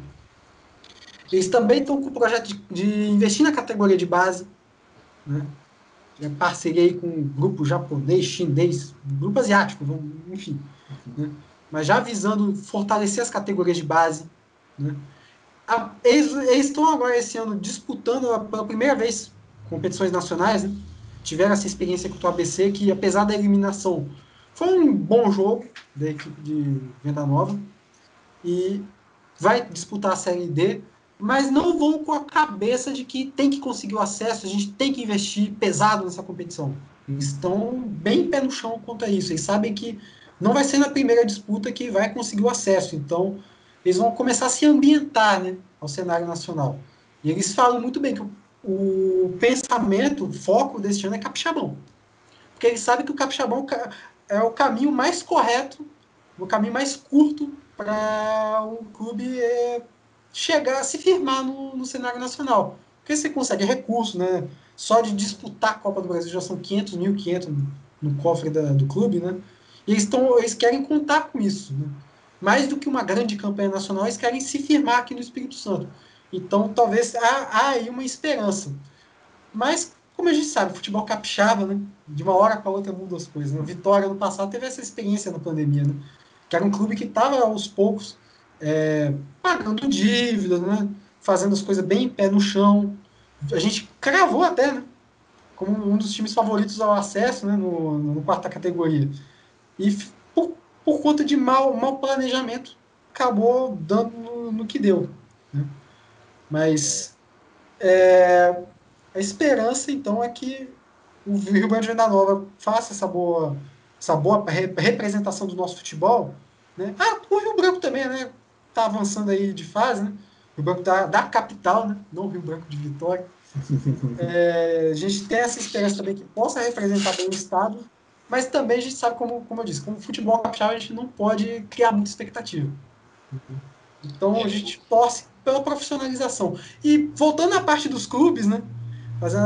Eles também estão com o projeto de, de, investir na categoria de base. Né? É parceria aí com um grupo japonês, chinês, grupo asiático, enfim. Né? mas já visando fortalecer as categorias de base. Né? A, eles, eles, estão agora esse ano disputando pela primeira vez competições nacionais. Né? Tiveram essa experiência com o ABC, que apesar da eliminação, foi um bom jogo da equipe de Venda Nova. E vai disputar a Série D, mas não vão com a cabeça de que tem que conseguir o acesso, a gente tem que investir pesado nessa competição. Eles estão bem pé no chão quanto a isso. Eles sabem que não vai ser na primeira disputa que vai conseguir o acesso. Então, eles vão começar a se ambientar né, ao cenário nacional. E eles falam muito bem que o, o pensamento, o foco deste ano é capixabão. Porque eles sabem que o capixabão é o caminho mais correto, o caminho mais curto para o clube é, chegar a se firmar no, no cenário nacional. Porque você consegue recurso, né? Só de disputar a Copa do Brasil já são 500 mil, 500 no cofre da, do clube, né? E eles, tão, eles querem contar com isso. Né? Mais do que uma grande campanha nacional, eles querem se firmar aqui no Espírito Santo. Então, talvez há, há aí uma esperança. Mas, como a gente sabe, futebol capixaba, né? de uma hora para outra muda as coisas. Né? Vitória, no passado, teve essa experiência na pandemia. Né? Que era um clube que estava, aos poucos, é, pagando dívidas, né? fazendo as coisas bem em pé no chão. A gente cravou até, né? como um dos times favoritos ao acesso né? no, no quarta categoria. E por, por conta de mau, mau planejamento, acabou dando no, no que deu. Né? Mas é, a esperança, então, é que o Rio Grande do Nova faça essa boa, essa boa representação do nosso futebol. Né? Ah, o Rio Branco também, né? Tá avançando aí de fase, né? Rio Branco da, da capital, né? Não o Rio Branco de Vitória. É, a gente tem essa esperança também que possa representar bem o Estado mas também a gente sabe, como, como eu disse, como futebol capixaba a gente não pode criar muita expectativa. Então a gente torce pela profissionalização. E voltando à parte dos clubes, né? Fazer,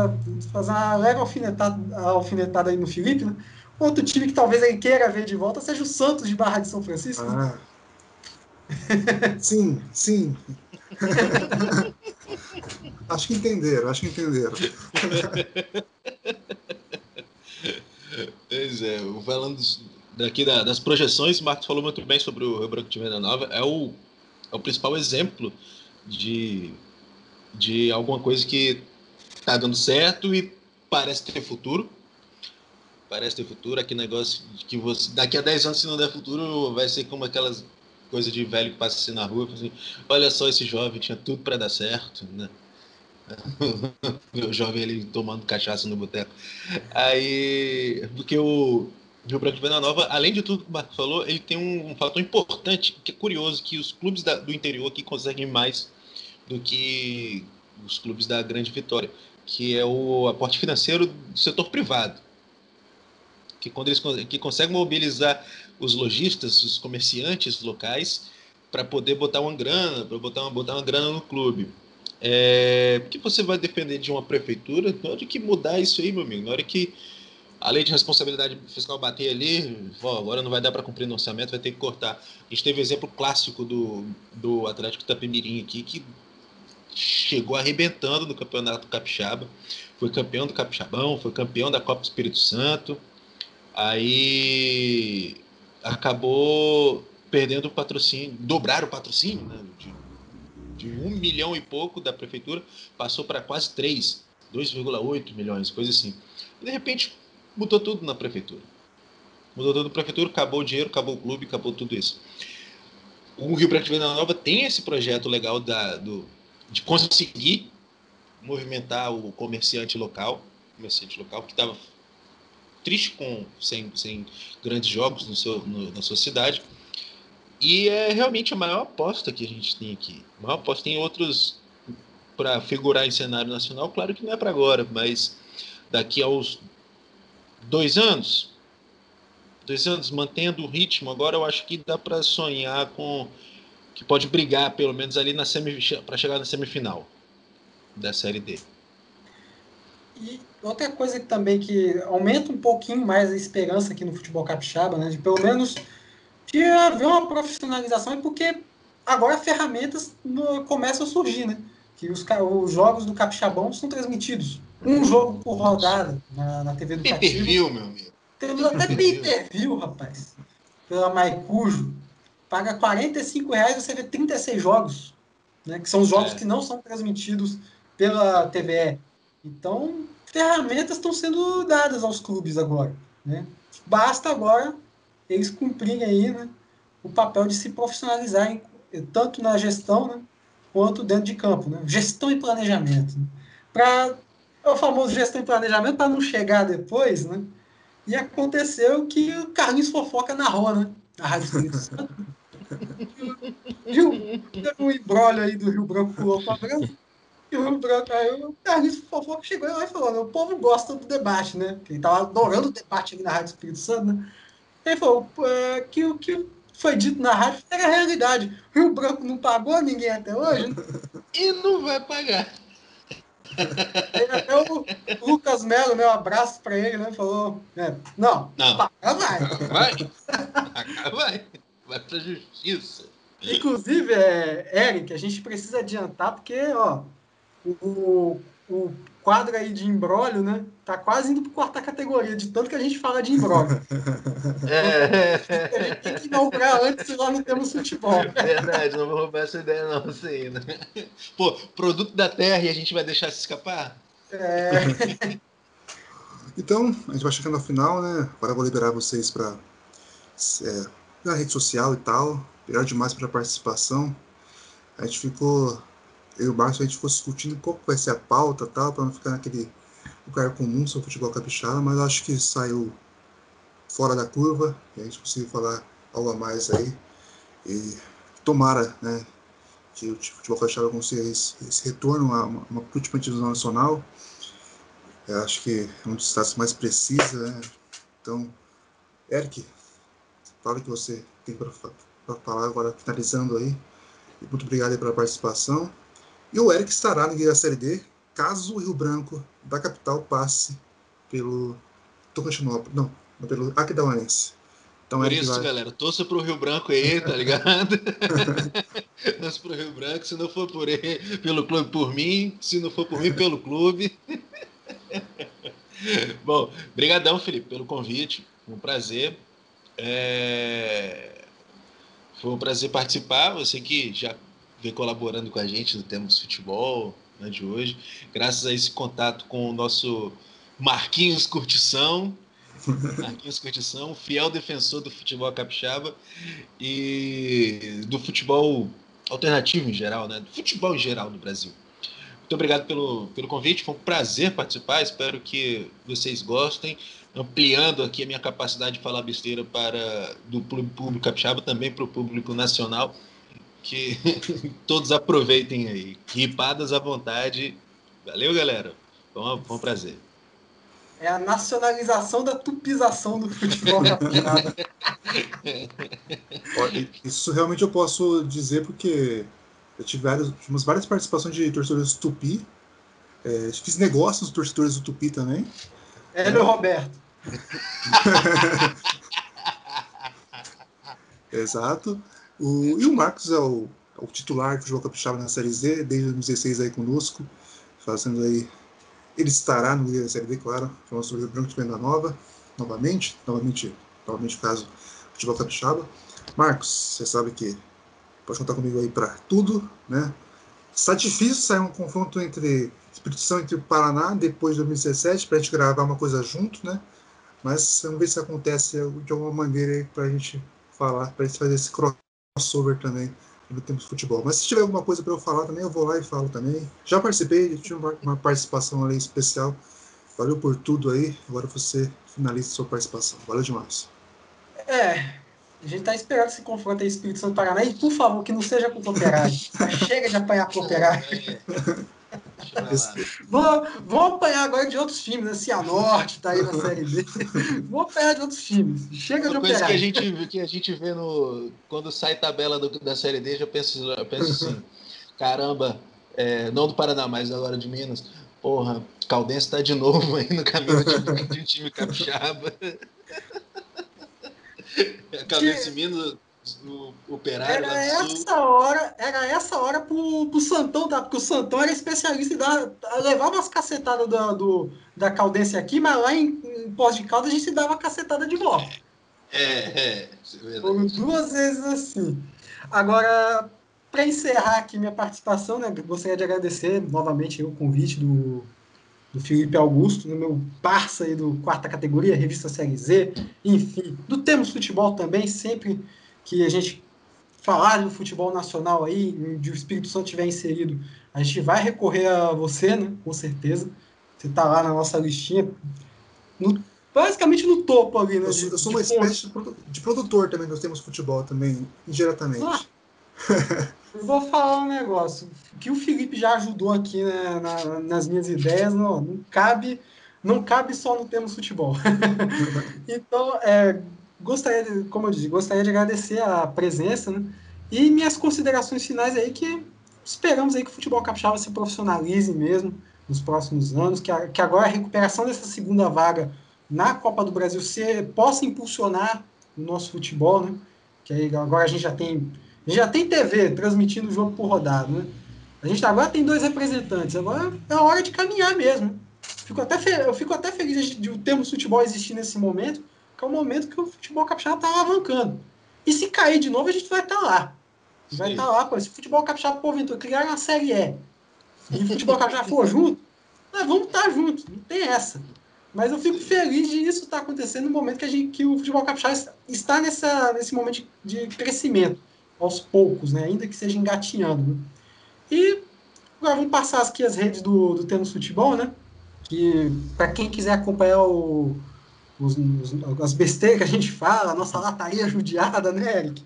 fazer uma leve alfinetada, alfinetada aí no Felipe, né? Outro time que talvez ele queira ver de volta seja o Santos de Barra de São Francisco. Ah. sim, sim. acho que entenderam, acho que entenderam. Pois é, falando daqui da, das projeções, o Marcos falou muito bem sobre o Rio Branco de Venda Nova. É o, é o principal exemplo de, de alguma coisa que está dando certo e parece ter futuro. Parece ter futuro. Aquele negócio de que você, daqui a 10 anos, se não der futuro, vai ser como aquelas coisas de velho que passa assim na rua. Assim, Olha só, esse jovem tinha tudo para dar certo. Né? o jovem ali tomando cachaça no boteco. Aí, porque o Rio Branco de Venda Nova, além de tudo que o Marcos falou, ele tem um, um fator importante, que é curioso, que os clubes da, do interior aqui conseguem mais do que os clubes da Grande Vitória, que é o aporte financeiro do setor privado. Que quando eles que conseguem mobilizar os lojistas, os comerciantes locais, para poder botar uma grana, para botar uma, botar uma grana no clube. É, que você vai depender de uma prefeitura, na hora que mudar isso aí, meu amigo, na hora que a lei de responsabilidade fiscal bater ali, ó, agora não vai dar para cumprir no orçamento, vai ter que cortar. A gente teve o exemplo clássico do, do Atlético Itapemirim aqui, que chegou arrebentando no Campeonato Capixaba, foi campeão do Capixabão, foi campeão da Copa Espírito Santo, aí acabou perdendo o patrocínio, dobraram o patrocínio, né, de, de um milhão e pouco da prefeitura, passou para quase 3, 2,8 milhões, coisa assim. De repente mudou tudo na prefeitura. Mudou tudo na prefeitura, acabou o dinheiro, acabou o clube, acabou tudo isso. O Rio Branco de Venda Nova tem esse projeto legal da, do, de conseguir movimentar o comerciante local, comerciante local que estava triste com sem, sem grandes jogos no seu, no, na sua cidade. E é realmente a maior aposta que a gente tem aqui. A maior aposta tem outros para figurar em cenário nacional, claro que não é para agora, mas daqui aos dois anos, dois anos mantendo o ritmo, agora eu acho que dá para sonhar com que pode brigar pelo menos ali na semi para chegar na semifinal da série D. E outra coisa que também que aumenta um pouquinho mais a esperança aqui no futebol capixaba, né, de pelo menos de haver uma profissionalização, é porque agora ferramentas no, começam a surgir, né? Que os, os jogos do capixabão são transmitidos um jogo por rodada na, na TV do Pay per view, meu amigo. Temos até pay per view, rapaz. Pela Maicujo. Paga 45 reais e você vê 36 jogos. Né, que são os jogos é. que não são transmitidos pela TVE. Então, ferramentas estão sendo dadas aos clubes agora. Né? Basta agora eles cumprirem aí né, o papel de se profissionalizarem tanto na gestão né, quanto dentro de campo. Né? Gestão e planejamento. Né? Para é o famoso gestão e planejamento para não chegar depois, né? E aconteceu que o Carlinhos fofoca narrou, né? Na Rádio. Viu? Teve um embrólio aí do Rio Branco pulou para branco. E o Carlinhos fofoca chegou lá e falou: né? o povo gosta do debate, né? Ele estava adorando o debate aqui na Rádio Espírito Santo, né? Ele falou é, que o que foi dito na rádio era a realidade. O Rio Branco não pagou ninguém até hoje. Né? E não vai pagar. Até o Lucas Melo, meu abraço para ele, né? Falou: é, Não, não. vai. Vai. vai. Vai pra justiça. Inclusive, é, Eric, a gente precisa adiantar, porque, ó, o, o quadro aí de embrólio, né? Tá quase indo para quarta categoria, de tanto que a gente fala de embrólio. É. A gente tem que inaugurar antes e lá não temos futebol. Verdade, não vou roubar essa ideia não, assim, né? Pô, produto da terra e a gente vai deixar se escapar? É. então, a gente vai chegando ao final, né? Agora eu vou liberar vocês para é, na rede social e tal. Obrigado demais pela participação. A gente ficou eu e o Marcos, a gente ficou discutindo qual vai ser a pauta tal, para não ficar naquele lugar comum sobre futebol capixaba, mas acho que saiu fora da curva e a gente conseguiu falar algo a mais aí. E tomara, né, que o futebol capixaba consiga esse, esse retorno a uma, última divisão nacional. Eu acho que é um dos mais precisa, né? Então, Eric, fala o que você tem para falar agora, finalizando aí. Muito obrigado pela participação. E o Eric estará na Série D caso o Rio Branco da capital passe pelo Tocantinópolis, não, pelo Aquidauanense. Então, Por Eric isso, vai... galera, torça pro Rio Branco aí, tá ligado? torça pro Rio Branco, se não for por ele, pelo clube, por mim, se não for por mim, pelo clube. Bom, brigadão, Felipe, pelo convite, um prazer. É... Foi um prazer participar, você que já vem colaborando com a gente no Temos Futebol né, de hoje, graças a esse contato com o nosso Marquinhos Curtição, Marquinhos Curtição, fiel defensor do futebol capixaba e do futebol alternativo em geral, né? Do futebol em geral no Brasil. muito obrigado pelo, pelo convite, foi um prazer participar, espero que vocês gostem, ampliando aqui a minha capacidade de falar besteira para do público capixaba, também para o público nacional, que todos aproveitem aí, ripadas à vontade. Valeu, galera, foi, uma, foi um prazer. É a nacionalização da tupização do futebol. Isso realmente eu posso dizer porque eu tive várias, tivemos várias participações de torcedores do Tupi. É, fiz negócios com torcedores do Tupi também. Hélio é. Roberto. Exato. O, e o Marcos é o, é o titular do futebol capixaba na Série Z, desde 2016 aí conosco, fazendo aí. Ele estará no da Série D, claro, que é uma torcida branco de venda nova, novamente, novamente, novamente o caso futebol capixaba. Marcos, você sabe que pode contar comigo aí para tudo, né? Está difícil sair um confronto entre Espírito Santo entre o Paraná depois de 2017 para a gente gravar uma coisa junto, né? Mas vamos ver se acontece de alguma maneira para a gente falar, para a gente fazer esse crossover também no tempo de futebol. Mas se tiver alguma coisa para eu falar também, eu vou lá e falo também. Já participei, tive uma participação ali especial. Valeu por tudo aí. Agora você finaliza sua participação. Valeu demais. É, a gente tá esperando esse confronto aí, Espírito Santo Paraná. E, por favor, que não seja com o Operário. Chega de apanhar com o Operário. Vou, vou apanhar agora de outros times, né? Cianorte tá aí na Série B. Vou apanhar de outros times. Chega Uma de coisa que a gente que a gente vê no quando sai tabela do, da Série D, já penso, eu penso assim, caramba, é, não do Paraná, mas agora de Minas. Porra, Caldense tá de novo aí no caminho de, de um time capixaba. Caldense Minas no Operário. Era essa hora, era essa hora pro, pro Santão, tá? Porque o Santão era especialista em dar, levava umas cacetadas do, do, da Caldense aqui, mas lá em, em Pós de Caldas a gente dava cacetada de volta. É, é. é Foram duas vezes assim. Agora, para encerrar aqui minha participação, né, gostaria de agradecer novamente o convite do, do Felipe Augusto, no meu parça aí do quarta categoria, revista Série Z, enfim, do Temos Futebol também, sempre que a gente falar do futebol nacional aí, de o Espírito Santo estiver inserido, a gente vai recorrer a você, né? Com certeza. Você está lá na nossa listinha, no, basicamente no topo ali, né? Eu sou, eu sou uma espécie de produtor também, nós temos futebol também, indiretamente. Ah, eu vou falar um negócio. que o Felipe já ajudou aqui né, na, nas minhas ideias, não, não cabe não cabe só no temos futebol. então, é, gostaria, de, como eu disse, gostaria de agradecer a presença, né? E minhas considerações finais aí que esperamos aí que o futebol capixaba se profissionalize mesmo nos próximos anos, que, a, que agora a recuperação dessa segunda vaga na Copa do Brasil se, possa impulsionar o nosso futebol, né? Que aí agora a gente já tem já tem TV transmitindo o jogo por rodado, né? A gente agora tem dois representantes, agora é a hora de caminhar mesmo. Fico até eu fico até feliz de, de o termo futebol existir nesse momento, que é o momento que o futebol capixaba está alavancando. E se cair de novo, a gente vai estar tá lá. Vai estar tá lá, pô. Se o futebol capixaba, porventura, criar uma série E e o futebol capixaba for junto, nós vamos estar tá juntos. Não tem essa. Mas eu fico feliz de isso estar tá acontecendo no momento que, a gente, que o futebol capixaba está nessa, nesse momento de, de crescimento, aos poucos, né? ainda que seja engatinhando. Né? E agora vamos passar aqui as redes do, do Temos Futebol, né? Que para quem quiser acompanhar o, os, os, as besteiras que a gente fala, a nossa lataria judiada, né, Eric?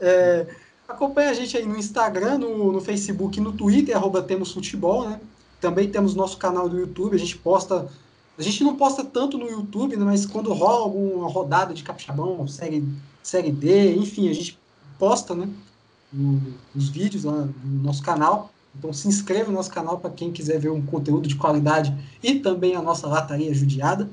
É, acompanha a gente aí no Instagram, no, no Facebook no Twitter, arroba Temos Futebol, né? Também temos nosso canal do YouTube, a gente posta. A gente não posta tanto no YouTube, né, mas quando rola alguma rodada de capixabão, série, série D, enfim, a gente posta né, os vídeos lá no nosso canal. Então se inscreva no nosso canal para quem quiser ver um conteúdo de qualidade e também a nossa lataria judiada.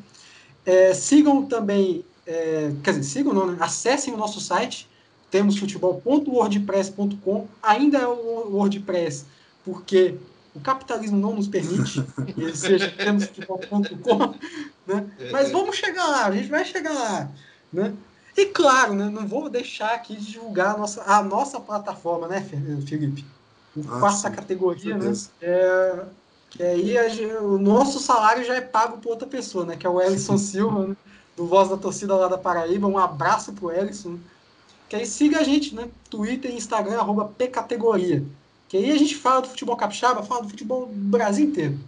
É, sigam também, é, quer dizer, sigam não, né? acessem o nosso site, temosfutebol.wordpress.com, ainda é o WordPress, porque o capitalismo não nos permite que ele seja temosfutebol.com, né? mas vamos chegar lá, a gente vai chegar lá, né? E claro, né, não vou deixar aqui de divulgar a nossa, a nossa plataforma, né, Felipe? Ah, quarta sim, categoria, né? É, que aí a, o nosso salário já é pago por outra pessoa, né? Que é o Ellison Silva, né? do Voz da Torcida lá da Paraíba. Um abraço pro Ellison. Que aí siga a gente, né? Twitter e Instagram, arroba Pcategoria. Que aí a gente fala do futebol capixaba, fala do futebol do Brasil inteiro.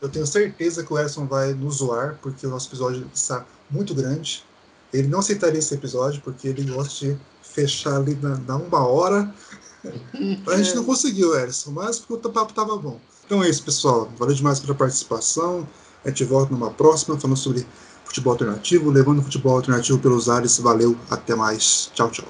Eu tenho certeza que o Edson vai nos zoar, porque o nosso episódio está muito grande. Ele não aceitaria esse episódio, porque ele gosta de fechar ali na, na uma hora. a gente não conseguiu, Edson, mas porque o papo estava bom. Então é isso, pessoal. Valeu demais pela participação. A gente volta numa próxima falando sobre futebol alternativo, levando o futebol alternativo pelos ares. Valeu, até mais. Tchau, tchau.